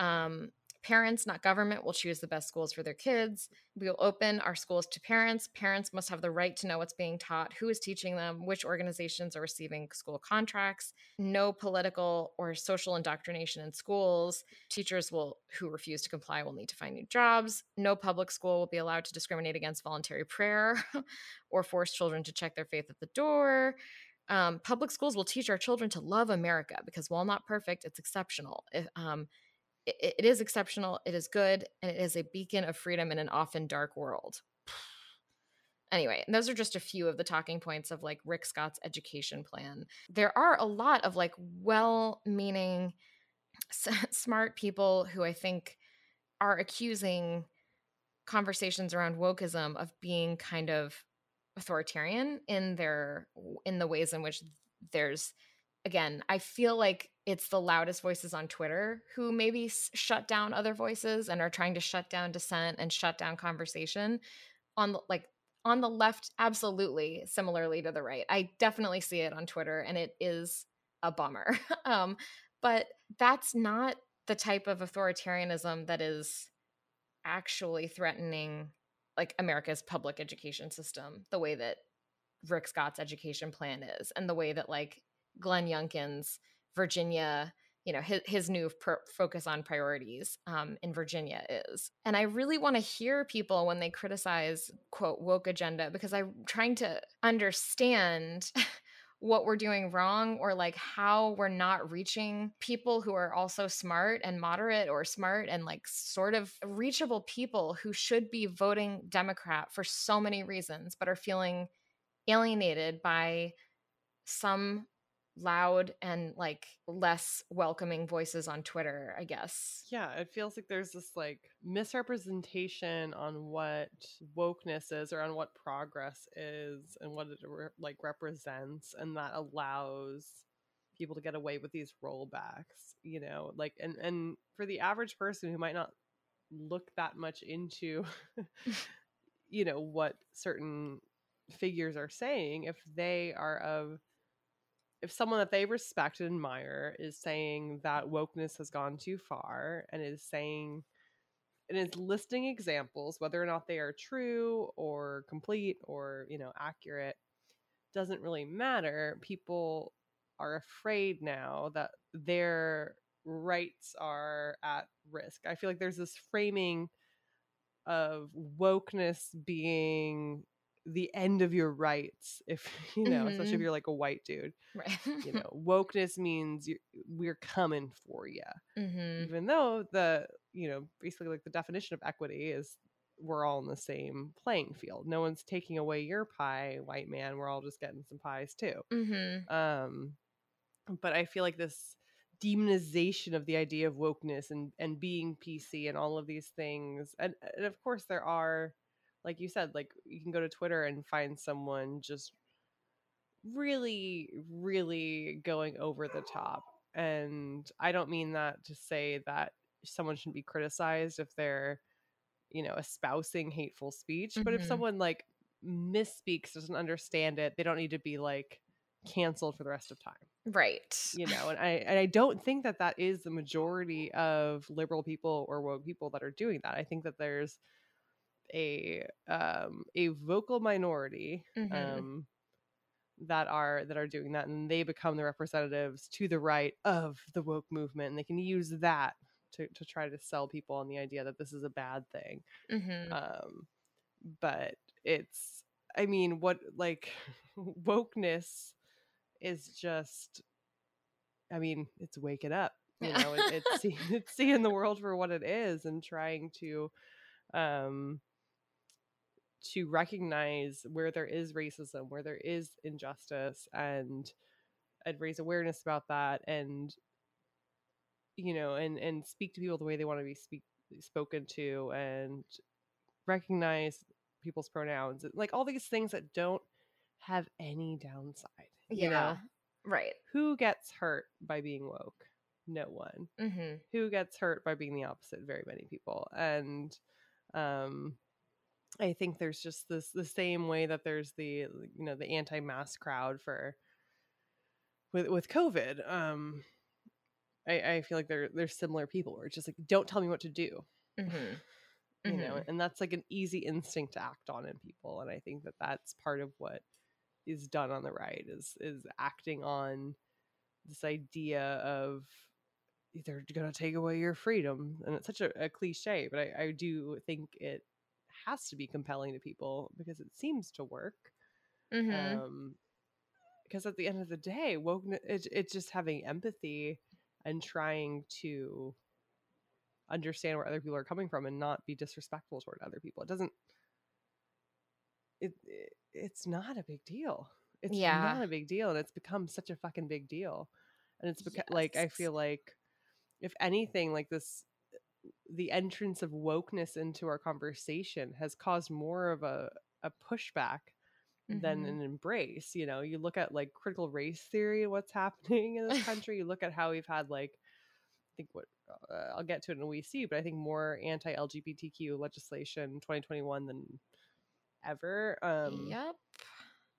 Um, Parents, not government, will choose the best schools for their kids. We will open our schools to parents. Parents must have the right to know what's being taught, who is teaching them, which organizations are receiving school contracts. No political or social indoctrination in schools. Teachers will who refuse to comply will need to find new jobs. No public school will be allowed to discriminate against voluntary prayer or force children to check their faith at the door. Um, public schools will teach our children to love America because while not perfect, it's exceptional. If, um, it, it is exceptional, it is good, and it is a beacon of freedom in an often dark world. Anyway, those are just a few of the talking points of like Rick Scott's education plan. There are a lot of like well meaning, s- smart people who I think are accusing conversations around wokeism of being kind of authoritarian in their in the ways in which there's again i feel like it's the loudest voices on Twitter who maybe shut down other voices and are trying to shut down dissent and shut down conversation on the, like on the left absolutely similarly to the right. I definitely see it on Twitter and it is a bummer. um, but that's not the type of authoritarianism that is actually threatening like America's public education system the way that Rick Scott's education plan is and the way that like Glenn Youngkin's Virginia, you know, his, his new focus on priorities um, in Virginia is. And I really want to hear people when they criticize, quote, woke agenda, because I'm trying to understand. what we're doing wrong or like how we're not reaching people who are also smart and moderate or smart and like sort of reachable people who should be voting democrat for so many reasons but are feeling alienated by some loud and like less welcoming voices on Twitter, I guess. Yeah, it feels like there's this like misrepresentation on what wokeness is or on what progress is and what it re- like represents and that allows people to get away with these rollbacks, you know, like and and for the average person who might not look that much into you know what certain figures are saying if they are of if someone that they respect and admire is saying that wokeness has gone too far and is saying and is listing examples whether or not they are true or complete or you know accurate doesn't really matter. People are afraid now that their rights are at risk. I feel like there's this framing of wokeness being the end of your rights if you know mm-hmm. especially if mm-hmm. you're like a white dude right you know wokeness means we're coming for you mm-hmm. even though the you know basically like the definition of equity is we're all in the same playing field no one's taking away your pie white man we're all just getting some pies too mm-hmm. um but i feel like this demonization of the idea of wokeness and and being pc and all of these things and, and of course there are like you said, like you can go to Twitter and find someone just really, really going over the top. And I don't mean that to say that someone shouldn't be criticized if they're, you know, espousing hateful speech. Mm-hmm. But if mm-hmm. someone like misspeaks, doesn't understand it, they don't need to be like canceled for the rest of time. Right. You know, and I and I don't think that that is the majority of liberal people or woke people that are doing that. I think that there's a um a vocal minority mm-hmm. um that are that are doing that and they become the representatives to the right of the woke movement and they can use that to, to try to sell people on the idea that this is a bad thing mm-hmm. um but it's i mean what like wokeness is just i mean it's waking up you know it, it's, see, it's seeing the world for what it is and trying to um to recognize where there is racism, where there is injustice, and and raise awareness about that, and you know, and and speak to people the way they want to be speak spoken to, and recognize people's pronouns, like all these things that don't have any downside. You yeah, know? right. Who gets hurt by being woke? No one. Mm-hmm. Who gets hurt by being the opposite? Very many people, and um I think there's just this the same way that there's the you know the anti-mask crowd for with with COVID. Um, I, I feel like they're they're similar people where it's just like don't tell me what to do. Mm-hmm. You mm-hmm. know, and that's like an easy instinct to act on in people, and I think that that's part of what is done on the right is is acting on this idea of they're going to take away your freedom, and it's such a, a cliche, but I, I do think it has to be compelling to people because it seems to work. Mm-hmm. Um, because at the end of the day, woke it, it's just having empathy and trying to understand where other people are coming from and not be disrespectful toward other people. It doesn't. It, it it's not a big deal. It's yeah. not a big deal, and it's become such a fucking big deal. And it's beca- yes. like I feel like, if anything, like this the entrance of wokeness into our conversation has caused more of a, a pushback mm-hmm. than an embrace. You know, you look at like critical race theory, and what's happening in this country. you look at how we've had like, I think what uh, I'll get to it in see, but I think more anti LGBTQ legislation 2021 than ever. Um, yep.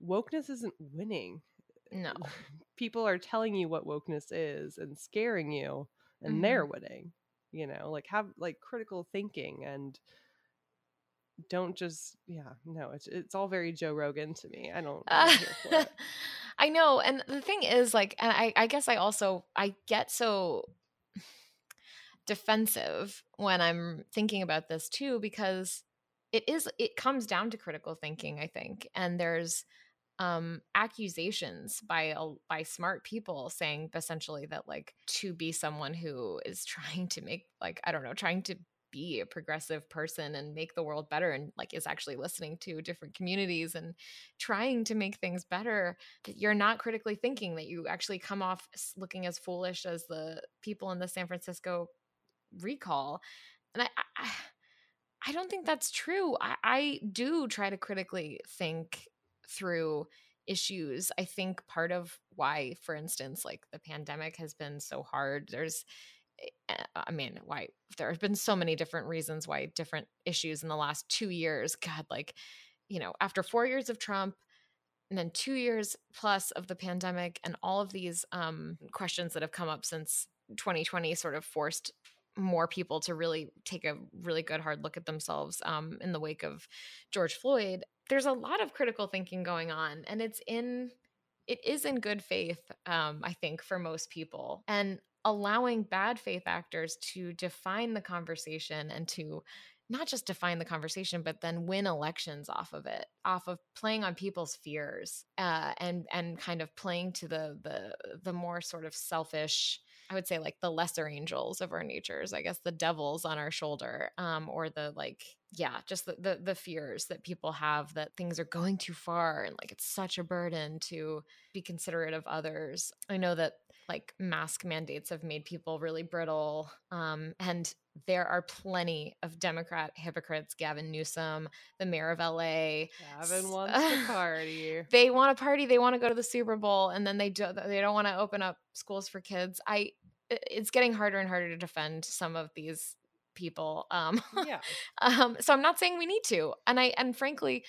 Wokeness isn't winning. No. People are telling you what wokeness is and scaring you, and mm-hmm. they're winning you know like have like critical thinking and don't just yeah no it's it's all very joe rogan to me i don't uh, i know and the thing is like and i i guess i also i get so defensive when i'm thinking about this too because it is it comes down to critical thinking i think and there's um, accusations by by smart people saying essentially that like to be someone who is trying to make like I don't know trying to be a progressive person and make the world better and like is actually listening to different communities and trying to make things better that you're not critically thinking that you actually come off looking as foolish as the people in the San Francisco recall and I, I I don't think that's true. I, I do try to critically think through issues. I think part of why, for instance, like the pandemic has been so hard, there's eh, eh, I mean, why there have been so many different reasons why different issues in the last two years, God, like, you know, after four years of Trump, and then two years plus of the pandemic and all of these um, questions that have come up since 2020 sort of forced more people to really take a really good hard look at themselves um, in the wake of George Floyd. There's a lot of critical thinking going on, and it's in it is in good faith, um, I think, for most people. And allowing bad faith actors to define the conversation and to not just define the conversation but then win elections off of it off of playing on people's fears uh, and and kind of playing to the the the more sort of selfish I would say like the lesser angels of our natures, I guess the devils on our shoulder, um, or the like, yeah, just the, the the fears that people have that things are going too far and like it's such a burden to be considerate of others. I know that like mask mandates have made people really brittle. Um, and there are plenty of Democrat hypocrites. Gavin Newsom, the mayor of LA. Gavin wants to party. they want a party. They want to go to the Super Bowl, and then they do. They don't want to open up schools for kids. I. It's getting harder and harder to defend some of these people. Um, yeah. um, so I'm not saying we need to, and I and frankly,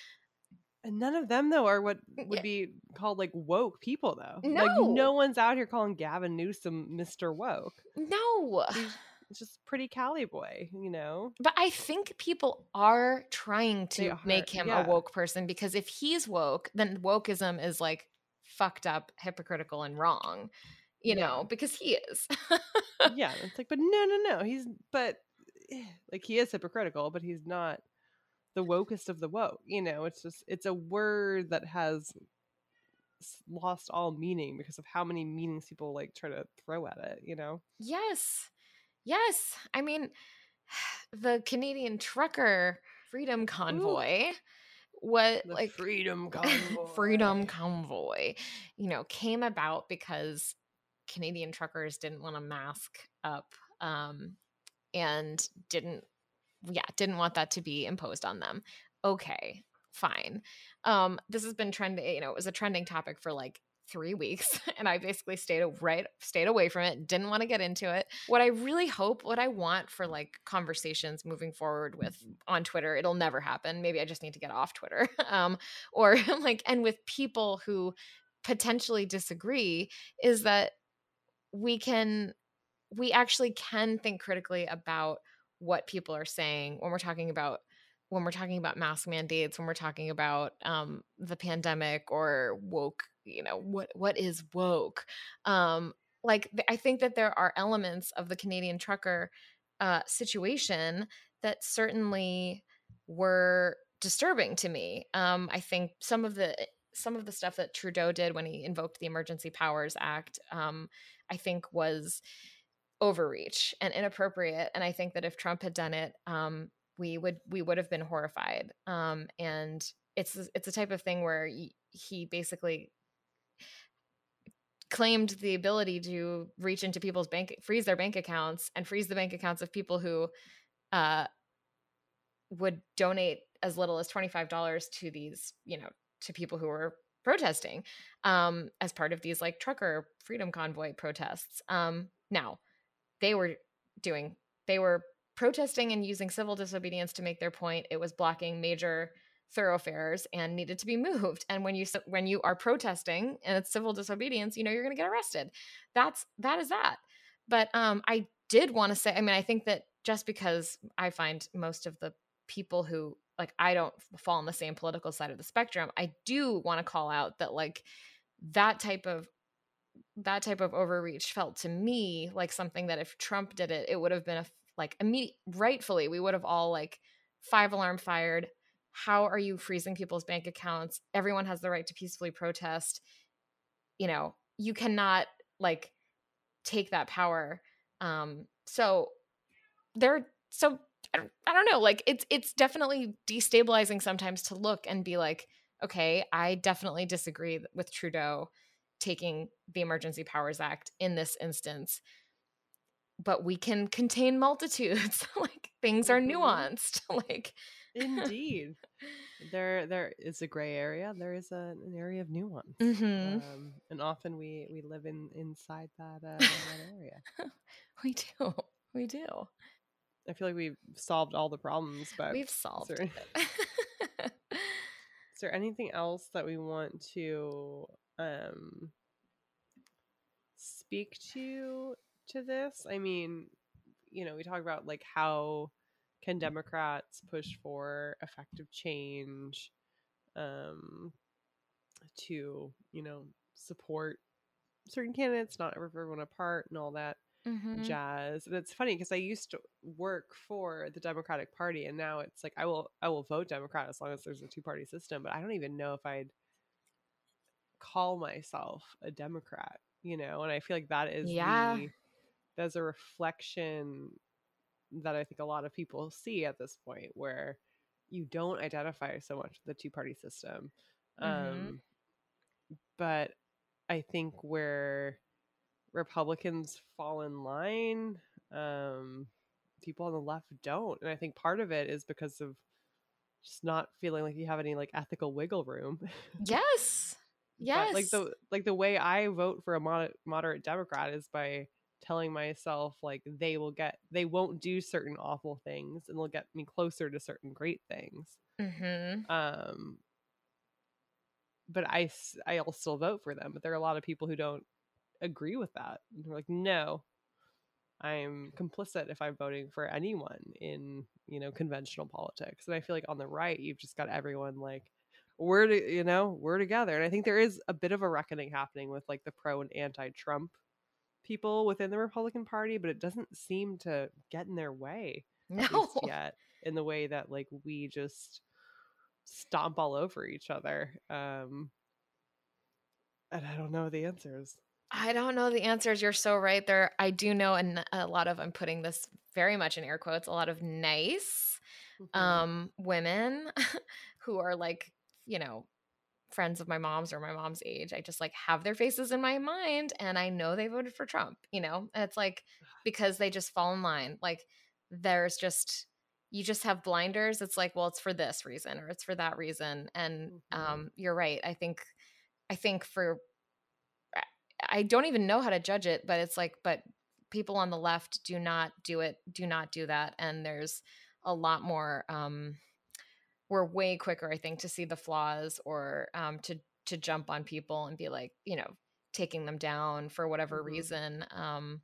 and none of them though are what would yeah. be called like woke people though. No. Like no one's out here calling Gavin Newsom Mr. Woke. No. He's just pretty Cali boy, you know. But I think people are trying to are, make him yeah. a woke person because if he's woke, then wokeism is like fucked up, hypocritical, and wrong. You yeah. know, because he is. yeah. It's like, but no, no, no. He's but eh, like he is hypocritical, but he's not the wokest of the woke. You know, it's just it's a word that has lost all meaning because of how many meanings people like try to throw at it, you know? Yes. Yes. I mean, the Canadian trucker freedom convoy Ooh. what the like freedom convoy freedom convoy you know came about because canadian truckers didn't want to mask up um, and didn't yeah, didn't want that to be imposed on them. Okay, fine. Um, this has been trending, you know, it was a trending topic for like three weeks and I basically stayed right stayed away from it, didn't want to get into it. What I really hope, what I want for like conversations moving forward with on Twitter, it'll never happen. Maybe I just need to get off Twitter. Um, or like and with people who potentially disagree is that we can we actually can think critically about what people are saying when we're talking about when we're talking about mask mandates when we're talking about um, the pandemic or woke you know what what is woke? Um, like i think that there are elements of the canadian trucker uh, situation that certainly were disturbing to me. Um, i think some of the some of the stuff that trudeau did when he invoked the emergency powers act um, i think was overreach and inappropriate. And I think that if Trump had done it, um, we would we would have been horrified. Um, and it's it's a type of thing where he, basically claimed the ability to reach into people's bank freeze their bank accounts and freeze the bank accounts of people who uh, would donate as little as $25 to these you know to people who were protesting um, as part of these like trucker freedom convoy protests um, now they were doing. They were protesting and using civil disobedience to make their point. It was blocking major thoroughfares and needed to be moved. And when you when you are protesting and it's civil disobedience, you know you're going to get arrested. That's that is that. But um, I did want to say. I mean, I think that just because I find most of the people who like I don't fall on the same political side of the spectrum, I do want to call out that like that type of that type of overreach felt to me like something that if Trump did it, it would have been a like immediate rightfully we would have all like five alarm fired. How are you freezing people's bank accounts? Everyone has the right to peacefully protest. You know, you cannot like take that power. Um, so there, so I don't, I don't know. Like it's it's definitely destabilizing sometimes to look and be like, okay, I definitely disagree with Trudeau taking the Emergency Powers Act in this instance. But we can contain multitudes. like things are mm-hmm. nuanced. like indeed, there there is a gray area. There is a, an area of nuance, mm-hmm. um, and often we we live in inside that, uh, that area. we do. We do. I feel like we've solved all the problems, but we've solved. It. Is there anything else that we want to um speak to to this? I mean, you know, we talk about like how can Democrats push for effective change um to, you know, support certain candidates, not rip everyone apart and all that Mhm. jazz. And it's funny because I used to work for the Democratic Party and now it's like I will I will vote Democrat as long as there's a two party system, but I don't even know if I'd call myself a Democrat, you know, and I feel like that is Yeah. the that's a reflection that I think a lot of people see at this point where you don't identify so much with the two party system. Mhm. Um but I think where Republicans fall in line, um, people on the left don't. And I think part of it is because of just not feeling like you have any like ethical wiggle room. Yes. Yes. But like the like the way I vote for a mod- moderate Democrat is by telling myself like they will get they won't do certain awful things and they'll get me closer to certain great things. Mhm. Um but I I'll still vote for them, but there are a lot of people who don't agree with that. And they're like, "No. I'm complicit if I'm voting for anyone in, you know, conventional politics." And I feel like on the right, you've just got everyone like we're to, you know, we're together. And I think there is a bit of a reckoning happening with like the pro and anti-Trump people within the Republican Party, but it doesn't seem to get in their way No. yet in the way that like we just stomp all over each other. Um and I don't know the answers. I don't know the answers. You're so right there. I do know and a lot of I'm putting this very much in air quotes, a lot of nice Mhm. um women who are like, you know, friends of my mom's or my mom's age. I just like have their faces in my mind and I know they voted for Trump, you know? And it's like because they just fall in line. Like there's just you just have blinders. It's like, well, it's for this reason or it's for that reason. And Mhm. um you're right. I think I think for I- I don't even know how to judge it, but it's like, but people on the left do not do it, do not do that. And there's a lot more um we're way quicker, I think, to see the flaws or um to to jump on people and be like, you know, taking them down for whatever Mhm. reason. Um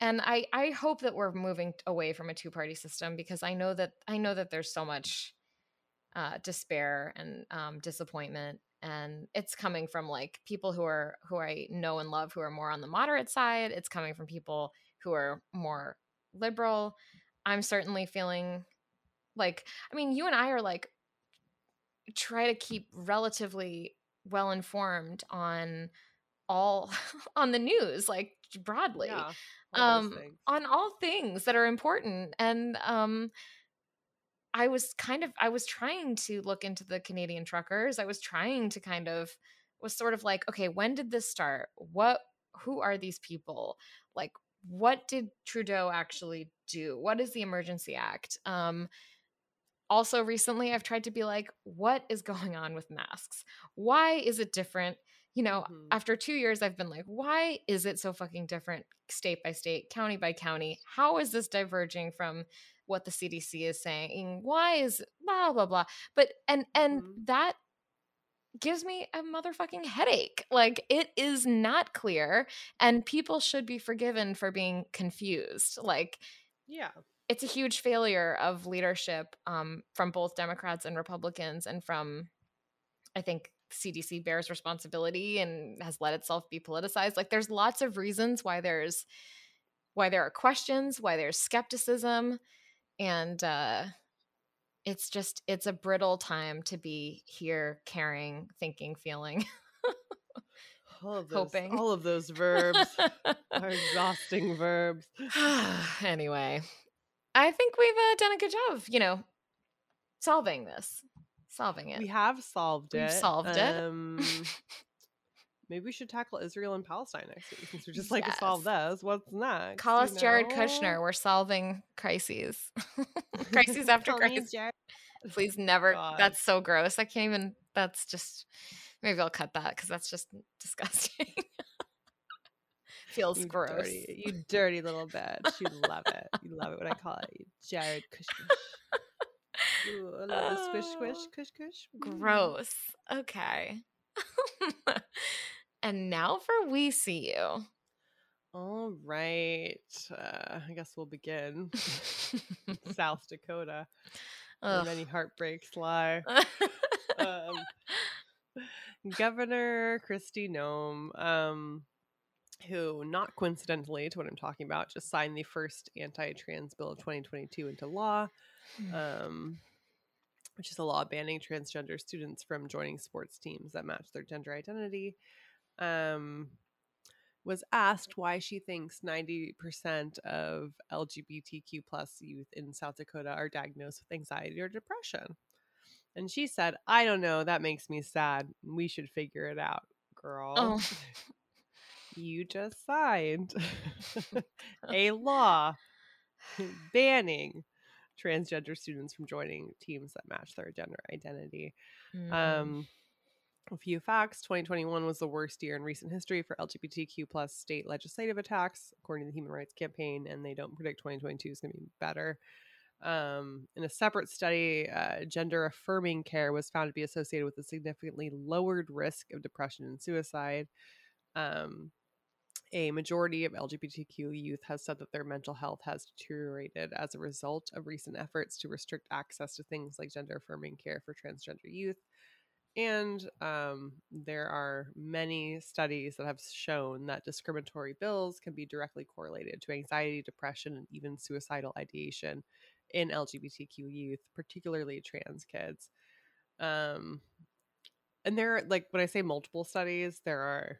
and I I hope that we're moving away from a two-party system because I know that I know that there's so much uh, despair and um, disappointment and it's coming from like people who are who i know and love who are more on the moderate side it's coming from people who are more liberal i'm certainly feeling like i mean you and i are like try to keep relatively well informed on all on the news like broadly Yeah. um on all things that are important and um i was kind of i was trying to look into the canadian truckers i was trying to kind of was sort of like okay when did this start? What who are these people? Like what did trudeau actually do? What is the emergency act? Um also recently i've tried to be like what is going on with masks? Why is it different? You know Mhm. after two years i've been like why is it so fucking different state by state county by county? How is this diverging from what the cdc is saying? Why is blah blah blah? But and and Mhm. that gives me a motherfucking headache. Like it is not clear and people should be forgiven for being confused. Like Yeah. It's a huge failure of leadership um, from both Democrats and Republicans, and from I think CDC bears responsibility and has let itself be politicized. Like, there's lots of reasons why there's why there are questions, why there's skepticism, and uh, it's just it's a brittle time to be here, caring, thinking, feeling, All of those, Hoping. all of those verbs are exhausting verbs. anyway, I think we've uh, done a good job, you know, solving this, solving it. We have solved We've it. solved it. Um, maybe we should tackle Israel and Palestine next week since we're just like to solve Yes. those. What's next? Call you us Jared know? Kushner. We're solving crises. crises after crises. Please never. God. That's so gross. I can't even. That's just. Maybe I'll cut that because that's just disgusting. Feels You gross. Dirty, you dirty little bitch. You love it. You love it when I call it you Jared Kushner. Ooh, a little squish, squish, squish, squish. Mm. Gross. Okay. and now for We See You. All right. Uh, I guess we'll begin. South Dakota. Where many heartbreaks lie. um, Governor Kristi Noem, um, who, not coincidentally to what I'm talking about, just signed the first anti-trans bill of 2022 into law, um, which is a law banning transgender students from joining sports teams that match their gender identity. Um, was asked why she thinks 90% of LGBTQ plus youth in South Dakota are diagnosed with anxiety or depression. And she said, I don't know. That makes me sad. We should figure it out, girl. Oh. You just signed a law banning transgender students from joining teams that match their gender identity. Mm. Um, a few facts 2021 was the worst year in recent history for lgbtq plus state legislative attacks according to the human rights campaign and they don't predict 2022 is going to be better um, in a separate study uh, gender affirming care was found to be associated with a significantly lowered risk of depression and suicide um, a majority of lgbtq youth has said that their mental health has deteriorated as a result of recent efforts to restrict access to things like gender affirming care for transgender youth and um, there are many studies that have shown that discriminatory bills can be directly correlated to anxiety, depression, and even suicidal ideation in LGBTQ youth, particularly trans kids. Um, and there, are, like when I say multiple studies, there are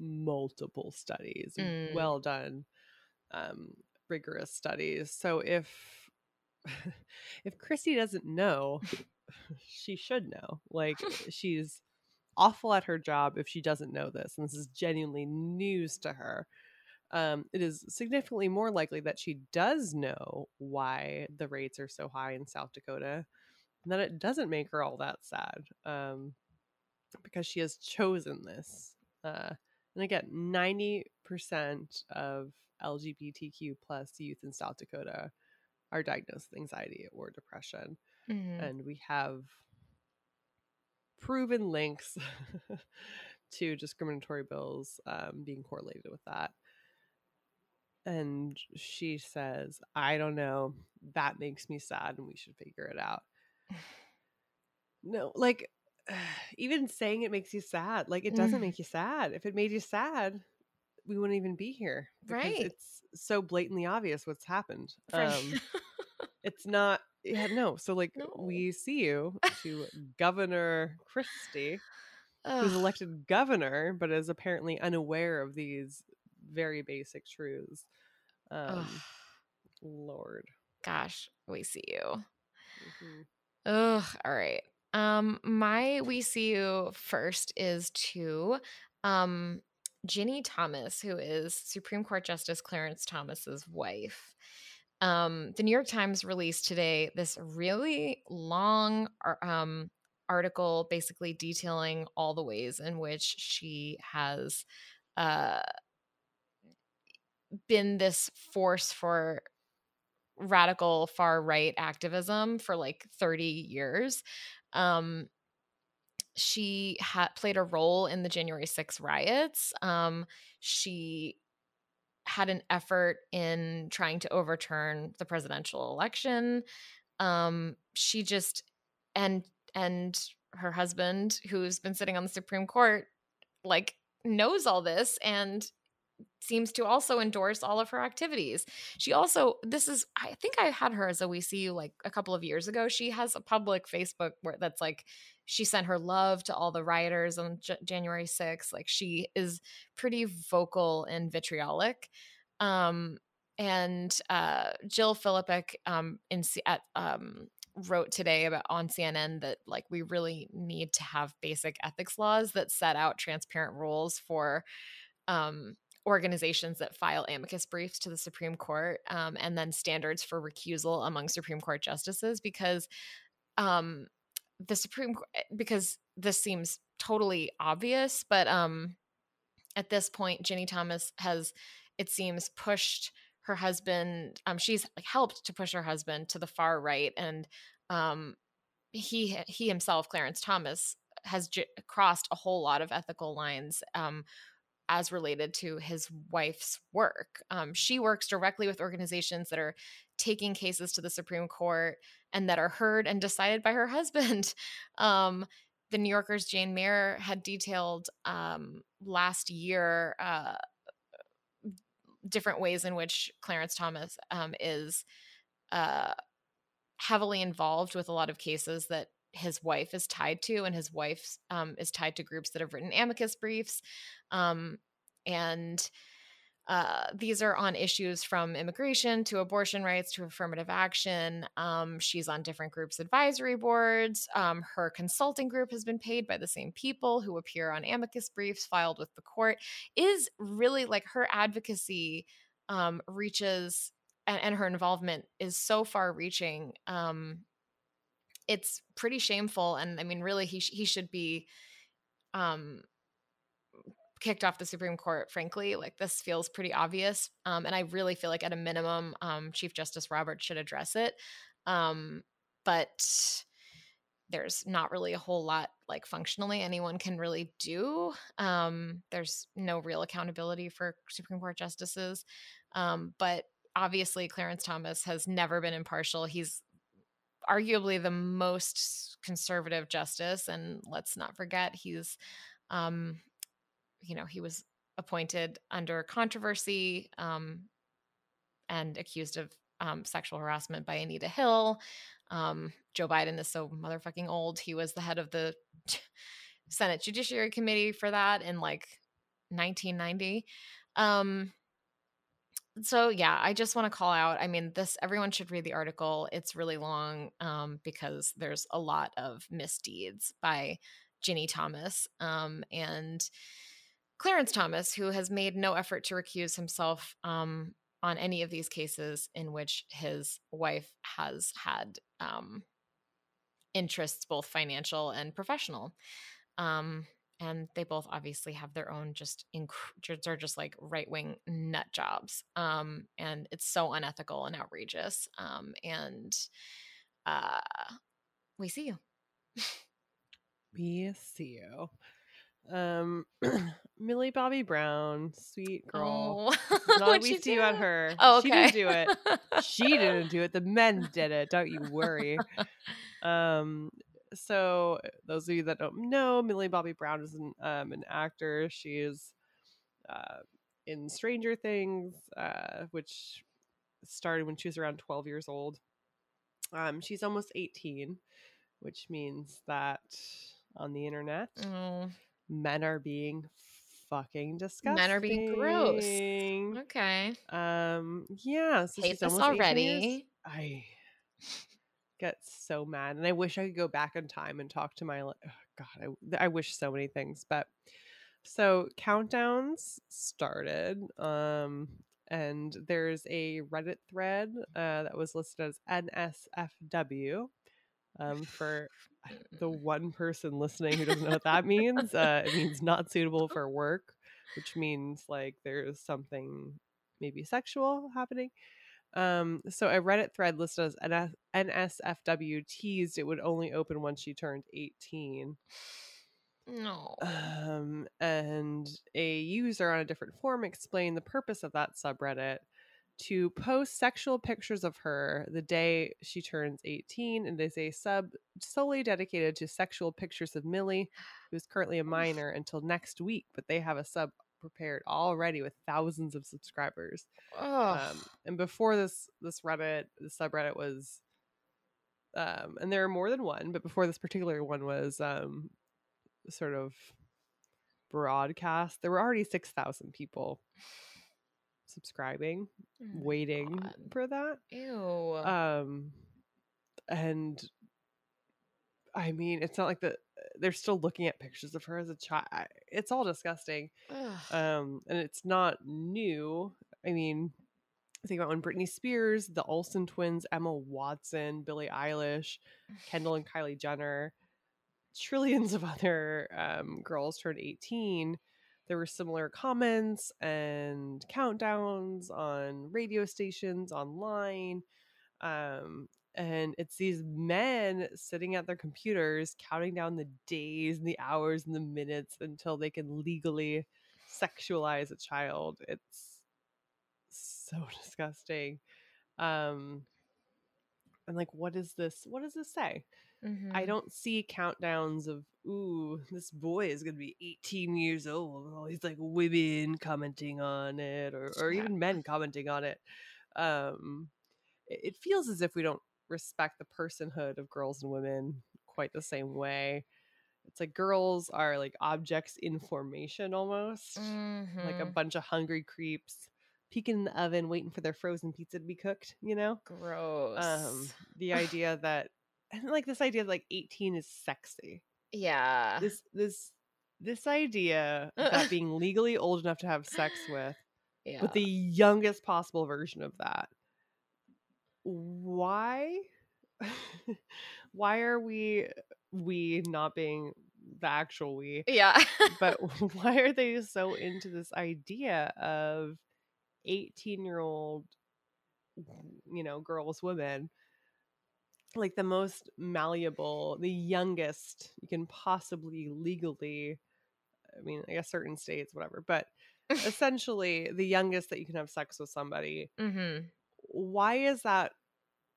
multiple studies, Mm. well done, um, rigorous studies. So if if Kristi doesn't know, she should know. Like she's awful at her job if she doesn't know this, and this is genuinely news to her. Um, it is significantly more likely that she does know why the rates are so high in South Dakota, and that it doesn't make her all that sad, um, because she has chosen this. Uh, and again, ninety percent of LGBTQ plus youth in South Dakota are diagnosed with anxiety or depression Mhm. and we have proven links to discriminatory bills um, being correlated with that. And she says, I don't know. That makes me sad, and we should figure it out. No, like, even saying it makes you sad, like, it doesn't Mm. make you sad. If it made you sad, we wouldn't even be here. because Right. It's so blatantly obvious what's happened. Um, it's not yeah no so like No. we see you to governor kristi who's elected governor but is apparently unaware of these very basic truths um lord Gosh, we see you. Mhm. Ugh. All right. Um, my we see you first is to um Ginny Thomas, who is Supreme Court Justice Clarence Thomas's wife. Um, the New York Times released today this really long um, article, basically detailing all the ways in which she has uh, been this force for radical far right activism for like 30 years. Um, she had played a role in the January 6 riots. Um, she had an effort in trying to overturn the presidential election. Um, she just and and her husband, who's been sitting on the Supreme Court, like knows all this and seems to also endorse all of her activities. She also, this is, I think I had her as a We See like a couple of years ago. She has a public Facebook where that's like, she sent her love to all the rioters on J- January 6th. Like she is pretty vocal and vitriolic. Um, and uh, Jill Filipovic um, in at um, wrote today about on CNN that like we really need to have basic ethics laws that set out transparent rules for um, organizations that file amicus briefs to the Supreme Court, um, and then standards for recusal among Supreme Court justices because um, the Supreme Court because this seems totally obvious, but um, at this point, Ginny Thomas has it seems pushed her husband um she's helped to push her husband to the far right and um, he he himself, Clarence Thomas, has j- crossed a whole lot of ethical lines um, as related to his wife's work. Um, she works directly with organizations that are taking cases to the Supreme Court and that are heard and decided by her husband. Um, the New Yorker's Jane Mayer had detailed um, last year uh, different ways in which Clarence Thomas um, is uh, heavily involved with a lot of cases that his wife is tied to, and his wife um, is tied to groups that have written amicus briefs. Um, and uh, these are on issues from immigration to abortion rights to affirmative action. Um, she's on different groups' advisory boards. Um, her consulting group has been paid by the same people who appear on amicus briefs filed with the court. Is really like her advocacy um, reaches and, and, her involvement is so far reaching. Um, it's pretty shameful, and I mean, really, he sh- he should be um kicked off the Supreme Court, frankly. Like this feels pretty obvious. Um, and I really feel like at a minimum, um, Chief Justice Roberts should address it. Um, but there's not really a whole lot like functionally anyone can really do. Um, there's no real accountability for Supreme Court justices. Um, but obviously, Clarence Thomas has never been impartial. He's arguably the most conservative justice. And let's not forget, he's um, you know, he was appointed under controversy um, and accused of um, sexual harassment by Anita Hill. Um, Joe Biden is so motherfucking old. He was the head of the Senate Judiciary Committee for that in like 1990. Um, so yeah, I just want to call out. I mean, this everyone should read the article. It's really long um, because there's a lot of misdeeds by Ginny Thomas, um, and Clarence Thomas, who has made no effort to recuse himself um, on any of these cases in which his wife has had um, interests, both financial and professional. And they both obviously have their own just inc- are just like right wing nut jobs. Um, and it's so unethical and outrageous. Um, and uh, we see you. we see you. Um, Millie Bobby Brown, sweet girl. Oh. Not we see you on her. Oh, okay. She didn't do it. she didn't do it. The men did it. Don't you worry. Um, so those of you that don't know, Millie Bobby Brown is an um, an actor. She is uh, in Stranger Things, uh, which started when she was around 12 years old. Um, she's almost 18, which means that on the internet. Oh men are being fucking disgusting. Men are being gross. Okay. Um. Yeah. So Hate this already. I get so mad, and I wish I could go back in time and talk to my. Oh God, I I wish so many things, but so countdowns started. Um. And there's a Reddit thread uh, that was listed as NSFW, um, for the one person listening who doesn't know what that means, uh, it means not suitable for work, which means like there's something maybe sexual happening. Um, so a Reddit thread listed as NSFW teased it would only open once she turned 18. No. Um, and a user on a different forum explained the purpose of that subreddit to post sexual pictures of her the day she turns 18 and is a sub solely dedicated to sexual pictures of Millie, who's currently a minor, until next week. But they have a sub prepared already with thousands of subscribers. Um, and before this this Reddit, the subreddit was um, and there are more than one, but before this particular one was um, sort of broadcast, there were already 6,000 people subscribing, oh waiting God. for that. Ew. Um, and I mean, it's not like the they're still looking at pictures of her as a child. It's all disgusting. Um, and it's not new. I mean, think about when Britney Spears, the Olsen twins, Emma Watson, Billie Eilish, Kendall and Kylie Jenner, trillions of other um, girls turned 18 there were similar comments and countdowns on radio stations online um, and it's these men sitting at their computers counting down the days and the hours and the minutes until they can legally sexualize a child. It's so disgusting. Um and like what is this what does this say? Mhm. i don't see countdowns of ooh this boy is gonna be 18 years old all these like women commenting on it or, or even men commenting on it. Um it, it feels as if we don't respect the personhood of girls and women quite the same way it's like girls are like objects in formation almost like a Mhm. bunch of hungry creeps peeking in the oven waiting for their frozen pizza to be cooked you know gross. um the idea that and like this idea that like 18 is sexy yeah. this this this idea that being legally old enough to have sex with yeah. with the youngest possible version of that why why are we we not being the actual we yeah. but why are they so into this idea of 18 year old you know girls women like the most malleable the youngest you can possibly legally i mean i guess certain states whatever but essentially the youngest that you can have sex with somebody mm-hmm. Why is that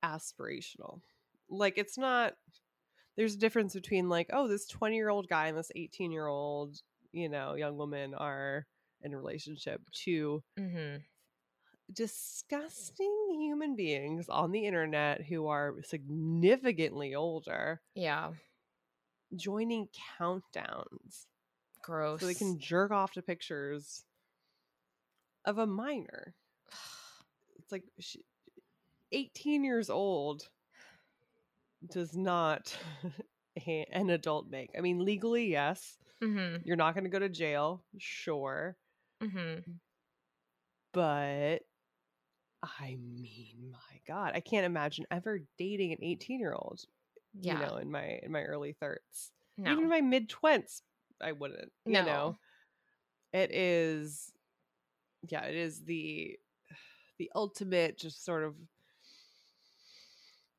aspirational like it's not there's a difference between like oh this 20 year old guy and this 18 year old you know young woman are in a relationship to Mm-hmm. disgusting human beings on the internet who are significantly older Yeah. joining countdowns Gross. so they can jerk off to pictures of a minor it's like she, 18 years old does not an adult make i mean legally yes mm-hmm. you're not going to go to jail sure Mm-hmm. but i mean my god i can't imagine ever dating an 18 year old Yeah. you know in my in my early 30s no. even in my mid 20s i wouldn't you No. know it is yeah it is the the ultimate just sort of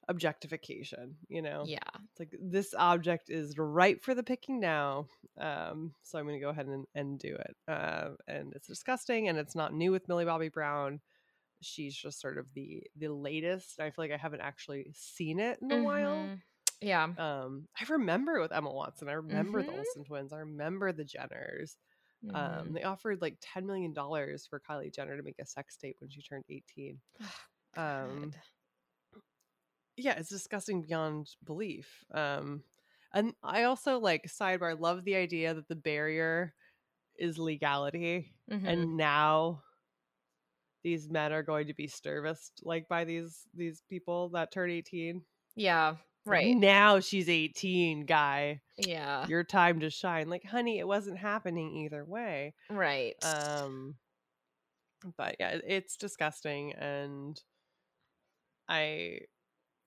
objectification you know yeah. it's like this object is ripe for the picking now um so i'm gonna go ahead and, and do it uh, and it's disgusting and it's not new with millie bobby brown she's just sort of the the latest i feel like i haven't actually seen it in a while Mhm. Yeah. um i remember with emma watson i remember the Mhm. olsen twins i remember the jenners Mhm. um they offered like 10 million dollars for kylie jenner to make a sex tape when she turned 18 um yeah it's disgusting beyond belief um and i also like sidebar love the idea that the barrier is legality Mhm. and now these men are going to be serviced like by these these people that turn 18 yeah. Right. now she's 18 guy Yeah. your time to shine like honey it wasn't happening either way Right. um but yeah it's disgusting and i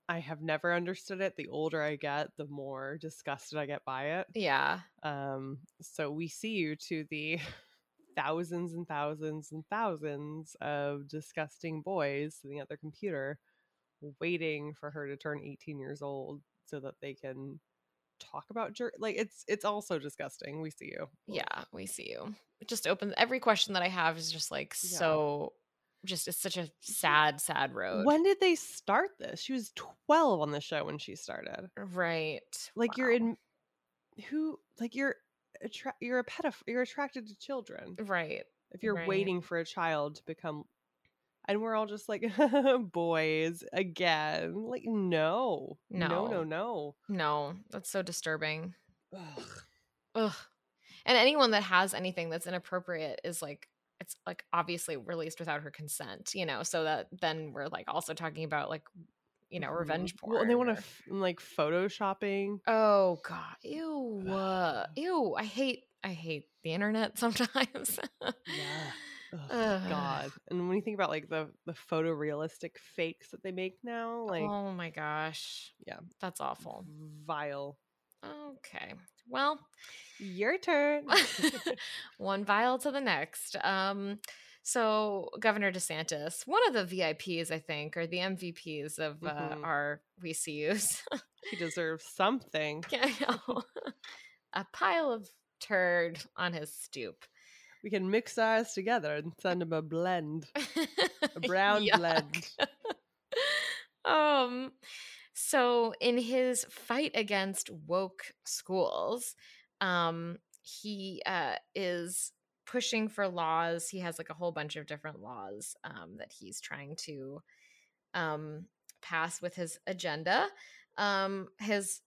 i have never understood it the older i get the more disgusted i get by it yeah. um so we see you to the thousands and thousands and thousands of disgusting boys sitting at their computer waiting for her to turn 18 years old so that they can talk about jer- like it's it's also disgusting we see you Yeah. We see you. It just opens every question that I have is just like Yeah. so just it's such a sad, sad road. When did they start this? She was 12 on the show when she started. Right. Like you're in who like you're attra- you're a pedophile you're attracted to children. Right. If you're right. waiting for a child to become and we're all just like boys again. Like no. No, no, No. no. No, that's so disturbing. Ugh. Ugh. And anyone that has anything that's inappropriate is like it's like obviously released without her consent, you know, so that then we're like also talking about like you know, Mhm. revenge porn. Well, and they want to f- like photoshopping. Oh god. Ew. Ew. I hate I hate the internet sometimes. Yeah. Ugh. God. And when you think about like the the photorealistic fakes that they make now, like oh my gosh. Yeah. That's awful. vile. Okay. Well, Your turn. one vile to the next. Um, So, Governor DeSantis, one of the VIPs, I think, or the MVPs of uh, Mhm. our VCUs. He deserves something. Yeah, I know. a pile of turd on his stoop. We can mix ours together and send them a blend, a brown blend. um so in his fight against woke schools um he uh is pushing for laws. He has like a whole bunch of different laws um that he's trying to um pass with his agenda. Um his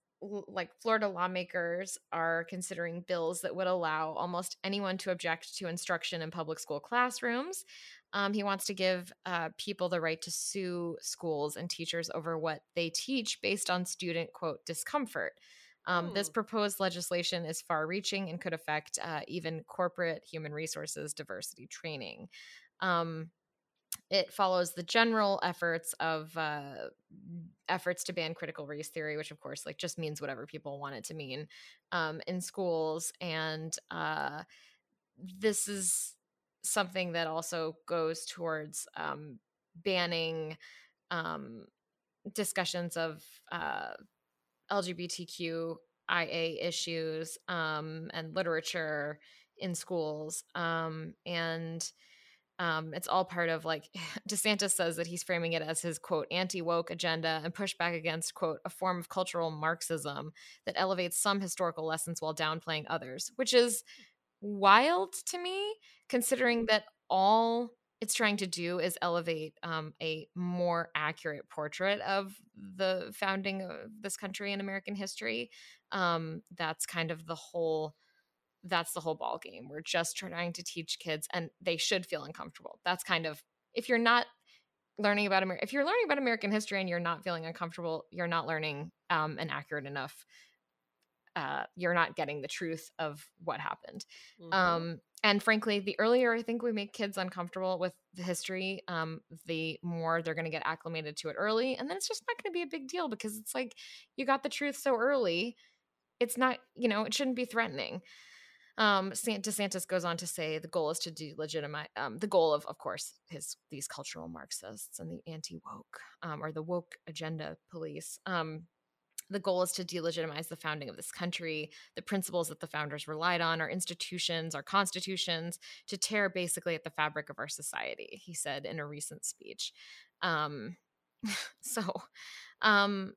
like Florida lawmakers are considering bills that would allow almost anyone to object to instruction in public school classrooms. Um, he wants to give uh, people the right to sue schools and teachers over what they teach based on student quote discomfort. Um, This Hmm. proposed legislation is far reaching and could affect uh, even corporate human resources diversity training. Um, it follows the general efforts of uh, efforts to ban critical race theory, which of course like just means whatever people want it to mean um, in schools, and uh, this is something that also goes towards um, banning um, discussions of uh, LGBTQIA issues um, and literature in schools, um, and um, it's all part of like DeSantis says that he's framing it as his quote anti woke agenda and pushback against quote a form of cultural Marxism that elevates some historical lessons while downplaying others, which is wild to me considering that all it's trying to do is elevate um, a more accurate portrait of the founding of this country in American history. Um, that's kind of the whole that's the whole ball game. We're just trying to teach kids, and they should feel uncomfortable. That's kind of if you're not learning about America, if you're learning about American history and you're not feeling uncomfortable, you're not learning um, an accurate enough. Uh, you're not getting the truth of what happened. Mhm. Um, and frankly, the earlier I think we make kids uncomfortable with the history, um, the more they're going to get acclimated to it early, and then it's just not going to be a big deal because it's like you got the truth so early. It's not, you know, it shouldn't be threatening. Um, San- DeSantis goes on to say the goal is to delegitimize um, the goal of, of course, his these cultural Marxists and the anti woke um, or the woke agenda police. Um, the goal is to delegitimize the founding of this country, the principles that the founders relied on, our institutions, our constitutions, to tear basically at the fabric of our society. He said in a recent speech. Um, so, um,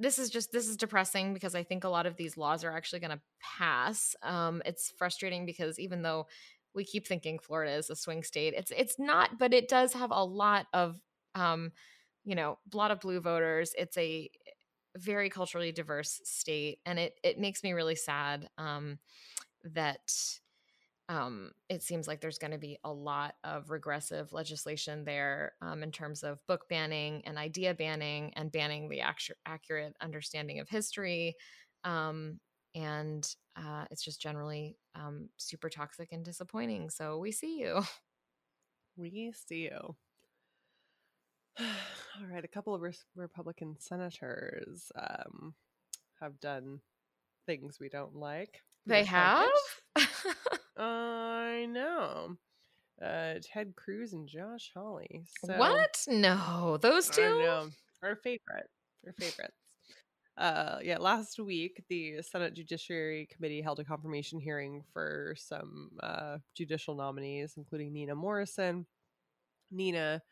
this is just this is depressing because I think a lot of these laws are actually going to pass. Um, it's frustrating because even though we keep thinking Florida is a swing state, it's it's not, but it does have a lot of um, you know, a lot of blue voters. It's a very culturally diverse state, and it it makes me really sad um, that um, it seems like there's going to be a lot of regressive legislation there um, in terms of book banning and idea banning and banning the actu- accurate understanding of history. Um, and uh, it's just generally um, super toxic and disappointing. So we see you. We see you. All right, a couple of res- Republican senators um, have done things we don't like. They have? I know. Uh, Ted Cruz and Josh Hawley. So, what? No, those two? Our favorite. Our favorites. Uh, yeah, last week the Senate Judiciary Committee held a confirmation hearing for some uh, judicial nominees, including Nina Morrison. Nina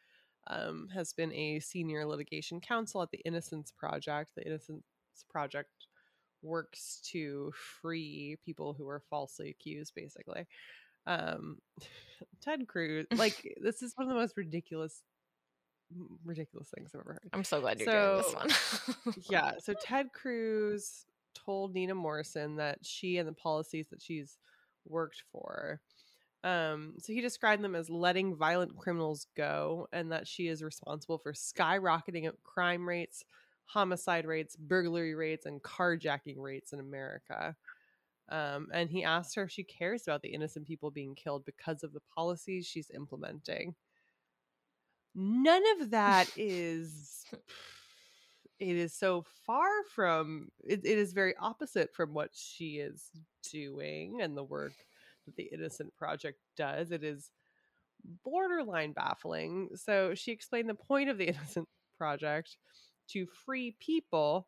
um, has been a senior litigation counsel at the Innocence Project. The Innocence Project works to free people who are falsely accused, basically. Um, Ted Cruz, like, this is one of the most ridiculous, ridiculous things I've ever heard I'm so glad you're doing this one. yeah. So Ted Cruz told Nina Morrison that she and the policies that she's worked for. Um, so he described them as letting violent criminals go, and that she is responsible for skyrocketing crime rates, homicide rates, burglary rates, and carjacking rates in America. Um, and he asked her if she cares about the innocent people being killed because of the policies she's implementing. None of that is it is so far from it, it is very opposite from what she is doing and the work that the innocent project does it is borderline baffling. So she explained the point of the Innocent Project to free people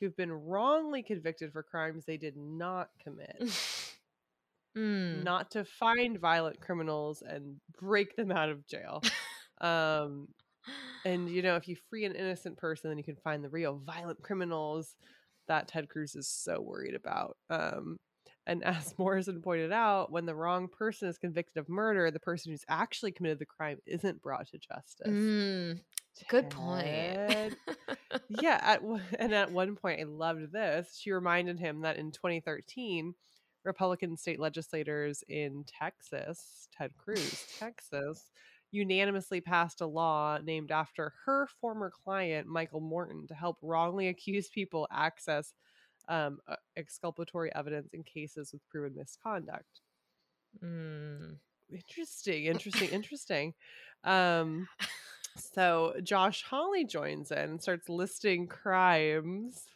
who've been wrongly convicted for crimes they did not commit. Mm. Not to find violent criminals and break them out of jail. um, and you know, if you free an innocent person, then you can find the real violent criminals that Ted Cruz is so worried about. Um, and as Morrison pointed out, when the wrong person is convicted of murder, the person who's actually committed the crime isn't brought to justice. Mm. Good point. Yeah, at, and at one point, I loved this. She reminded him that in 2013, Republican state legislators in Texas, Ted Cruz, Texas, unanimously passed a law named after her former client, Michael Morton, to help wrongly accused people access um, uh, exculpatory evidence in cases with proven misconduct. Mm. Interesting, interesting, interesting. Um, so Josh Hawley joins in and starts listing crimes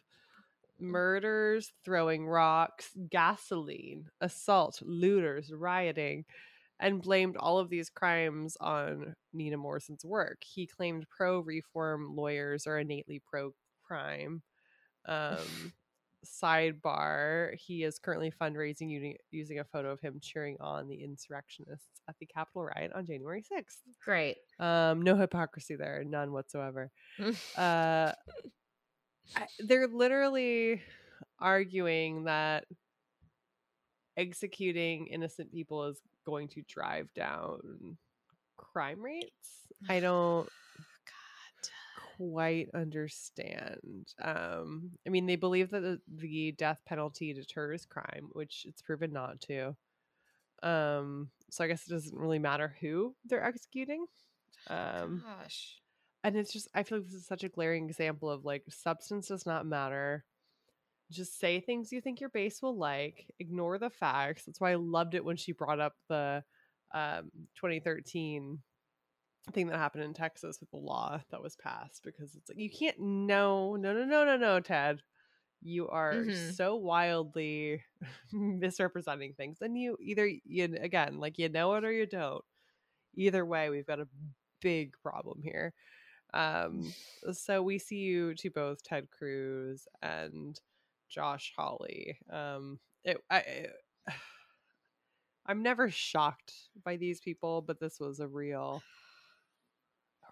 murders, throwing rocks, gasoline, assault, looters, rioting, and blamed all of these crimes on Nina Morrison's work. He claimed pro reform lawyers are innately pro crime. Um, sidebar he is currently fundraising using, using a photo of him cheering on the insurrectionists at the Capitol riot on January 6th. Great. Um, no hypocrisy there, none whatsoever. Uh, I, they're literally arguing that executing innocent people is going to drive down crime rates. I don't quite understand. Um, I mean, they believe that the, the death penalty deters crime, which it's proven not to. Um, so I guess it doesn't really matter who they're executing. Um, Gosh. and it's just I feel like this is such a glaring example of like substance does not matter. Just say things you think your base will like. Ignore the facts. That's why I loved it when she brought up the um, 2013 thing that happened in Texas with the law that was passed because it's like you can't no no no no no no Ted. You are Mhm. so wildly misrepresenting things, and you either you again like you know it or you don't. Either way, we've got a big problem here. Um, so we see you to both Ted Cruz and Josh Hawley. Um, it, I, I- I'm never shocked by these people, but this was a real,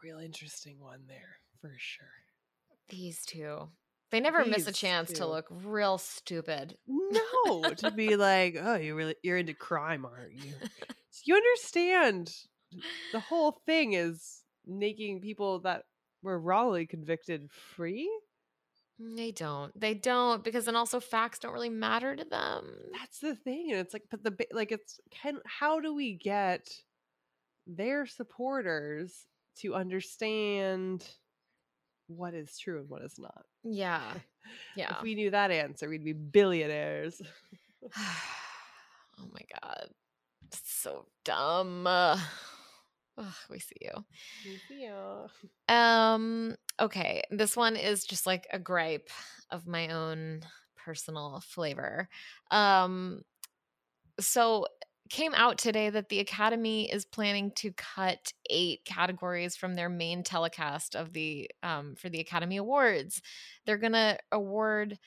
real interesting one there for sure. These two. They never miss a These chance to look real stupid. No, to be like, oh, you really you're into crime, aren't you? So you understand the whole thing is making people that were wrongly convicted free. They don't. They don't because then also facts don't really matter to them. That's the thing, and it's like, but the like, it's can how do we get their supporters to understand what is true and what is not? Yeah. Yeah. If we knew that answer, we'd be billionaires. oh my god. It's so dumb. Ugh, we see you. yeah. Um okay, this one is just like a gripe of my own personal flavor. Um so came out today that the academy is planning to cut 8 categories from their main telecast of the um for the academy awards. They're going to award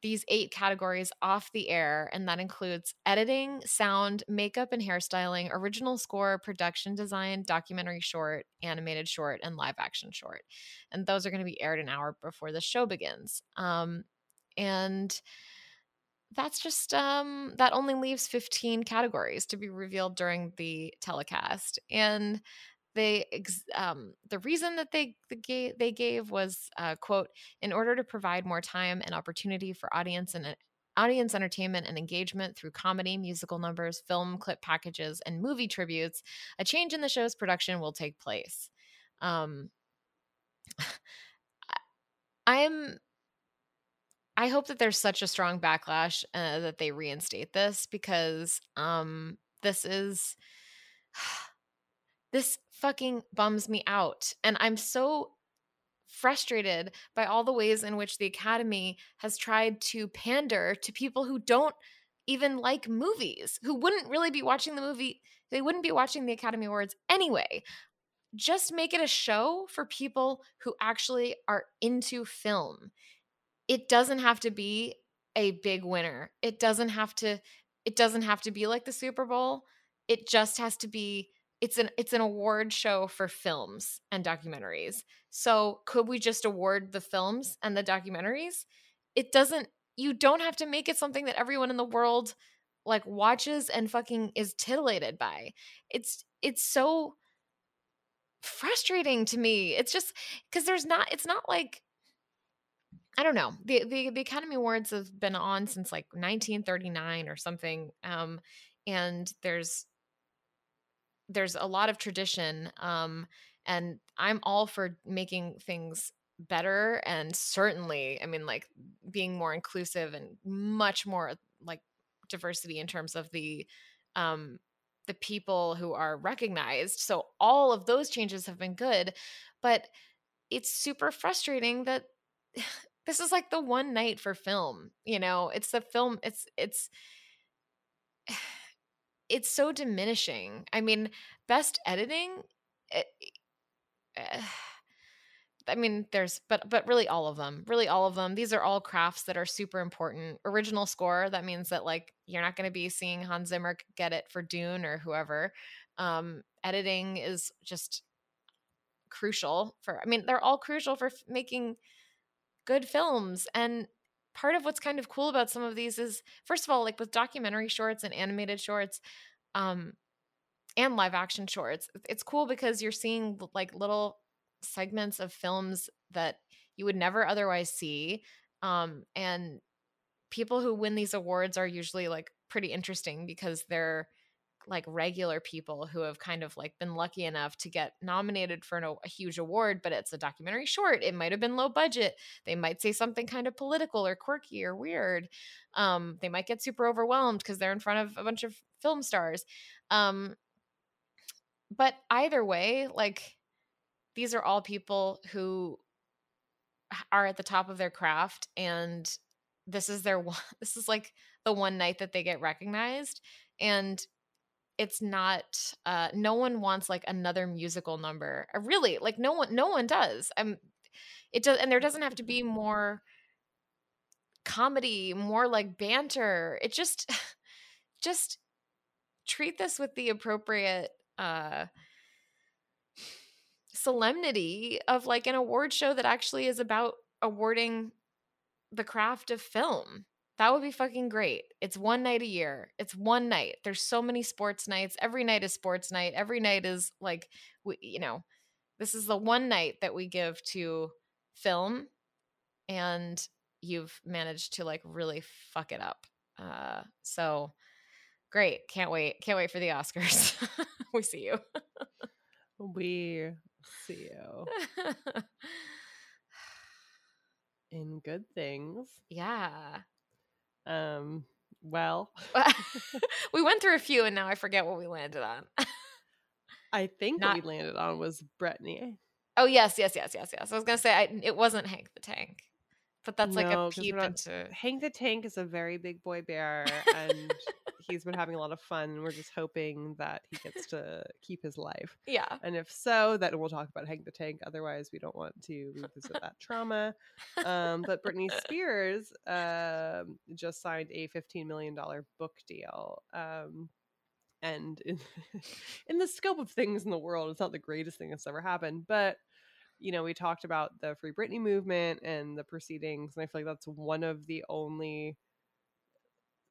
these eight categories off the air, and that includes editing, sound, makeup and hairstyling, original score, production design, documentary short, animated short, and live action short. And those are going to be aired an hour before the show begins. Um, and that's just um, that only leaves 15 categories to be revealed during the telecast and they um, the reason that they the ga- they gave was uh, quote in order to provide more time and opportunity for audience and audience entertainment and engagement through comedy musical numbers film clip packages and movie tributes a change in the show's production will take place. Um, i'm i hope that there's such a strong backlash uh, that they reinstate this because um, this is this fucking bums me out. And I'm so frustrated by all the ways in which the Academy has tried to pander to people who don't even like movies, who wouldn't really be watching the movie, they wouldn't be watching the Academy Awards anyway. Just make it a show for people who actually are into film. It doesn't have to be a big winner. It doesn't have to it doesn't have to be like the Super Bowl. It just has to be it's an it's an award show for films and documentaries. So could we just award the films and the documentaries? It doesn't you don't have to make it something that everyone in the world like watches and fucking is titillated by. It's it's so frustrating to me. It's just cuz there's not it's not like I don't know. The, the the Academy Awards have been on since like 1939 or something. Um and there's there's a lot of tradition um and I'm all for making things better and certainly I mean like being more inclusive and much more like diversity in terms of the um the people who are recognized. So all of those changes have been good, but it's super frustrating that this is like the one night for film you know it's the film it's it's it's so diminishing i mean best editing it, uh, I mean, there's, but but really all of them, really all of them. These are all crafts that are super important. Original score. That means that like you're not going to be seeing Hans Zimmer get it for Dune or whoever. Um, editing is just crucial for. I mean, they're all crucial for f- making good films and part of what's kind of cool about some of these is first of all like with documentary shorts and animated shorts um and live action shorts it's cool because you're seeing like little segments of films that you would never otherwise see um and people who win these awards are usually like pretty interesting because they're like regular people who have kind of like been lucky enough to get nominated for an, a huge award but it's a documentary short it might have been low budget they might say something kind of political or quirky or weird um, they might get super overwhelmed because they're in front of a bunch of film stars um, but either way like these are all people who are at the top of their craft and this is their one this is like the one night that they get recognized and it's not uh no one wants like another musical number uh, really like no one no one does i'm it does and there doesn't have to be more comedy more like banter it just just treat this with the appropriate uh solemnity of like an award show that actually is about awarding the craft of film that would be fucking great. It's one night a year. It's one night. There's so many sports nights. Every night is sports night. Every night is like, we, you know, this is the one night that we give to film, and you've managed to like really fuck it up. Uh, so great. Can't wait. Can't wait for the Oscars. we see you. we see you. in good things. Yeah. Um, well, we went through a few and now I forget what we landed on. I think Not- what we landed on was Britney. Oh yes, yes, yes, yes, yes. I was gonna say I, it wasn't Hank the Tank, but that's like a peep not, into Hank the Tank is a very big boy bear, and he's been having a lot of fun. We're just hoping that he gets to keep his life. Yeah. And if so, then we'll talk about Hank the Tank. Otherwise, we don't want to revisit that trauma. Um, but Britney Spears um, just signed a $15 million book deal. Um, and in, in the scope of things in the world, it's not the greatest thing that's ever happened. But you know, we talked about the Free Britney movement and the proceedings, and I feel like that's one of the only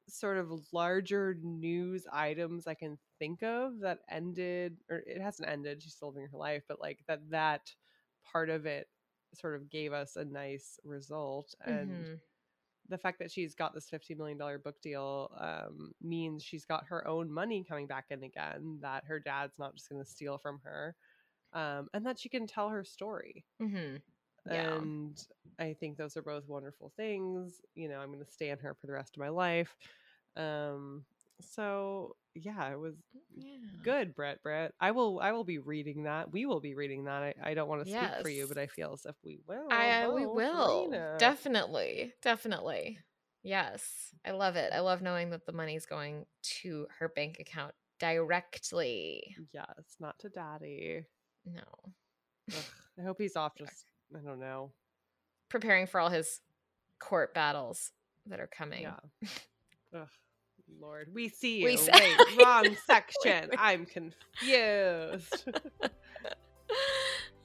sort of larger news items I can think of that ended, or it hasn't ended. She's still living her life, but like that that part of it sort of gave us a nice result and. Mm-hmm. The fact that she's got this $50 million book deal um, means she's got her own money coming back in again, that her dad's not just going to steal from her, um, and that she can tell her story. Mm-hmm. Yeah. And I think those are both wonderful things. You know, I'm going to stand her for the rest of my life. Um, so yeah, it was yeah. good, Brett. Brett, I will, I will be reading that. We will be reading that. I, I don't want to speak yes. for you, but I feel as if we will. I, we will definitely, definitely. Yes, I love it. I love knowing that the money's going to her bank account directly. Yes, not to daddy. No. Ugh, I hope he's off just, I don't know. Preparing for all his court battles that are coming. Yeah. Lord, we see you. We Wait, wrong section. I'm confused.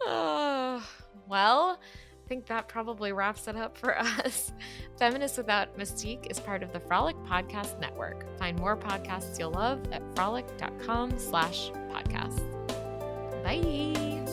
oh, well, I think that probably wraps it up for us. Feminist Without Mystique is part of the Frolic Podcast Network. Find more podcasts you'll love at frolic.com slash podcasts. Bye.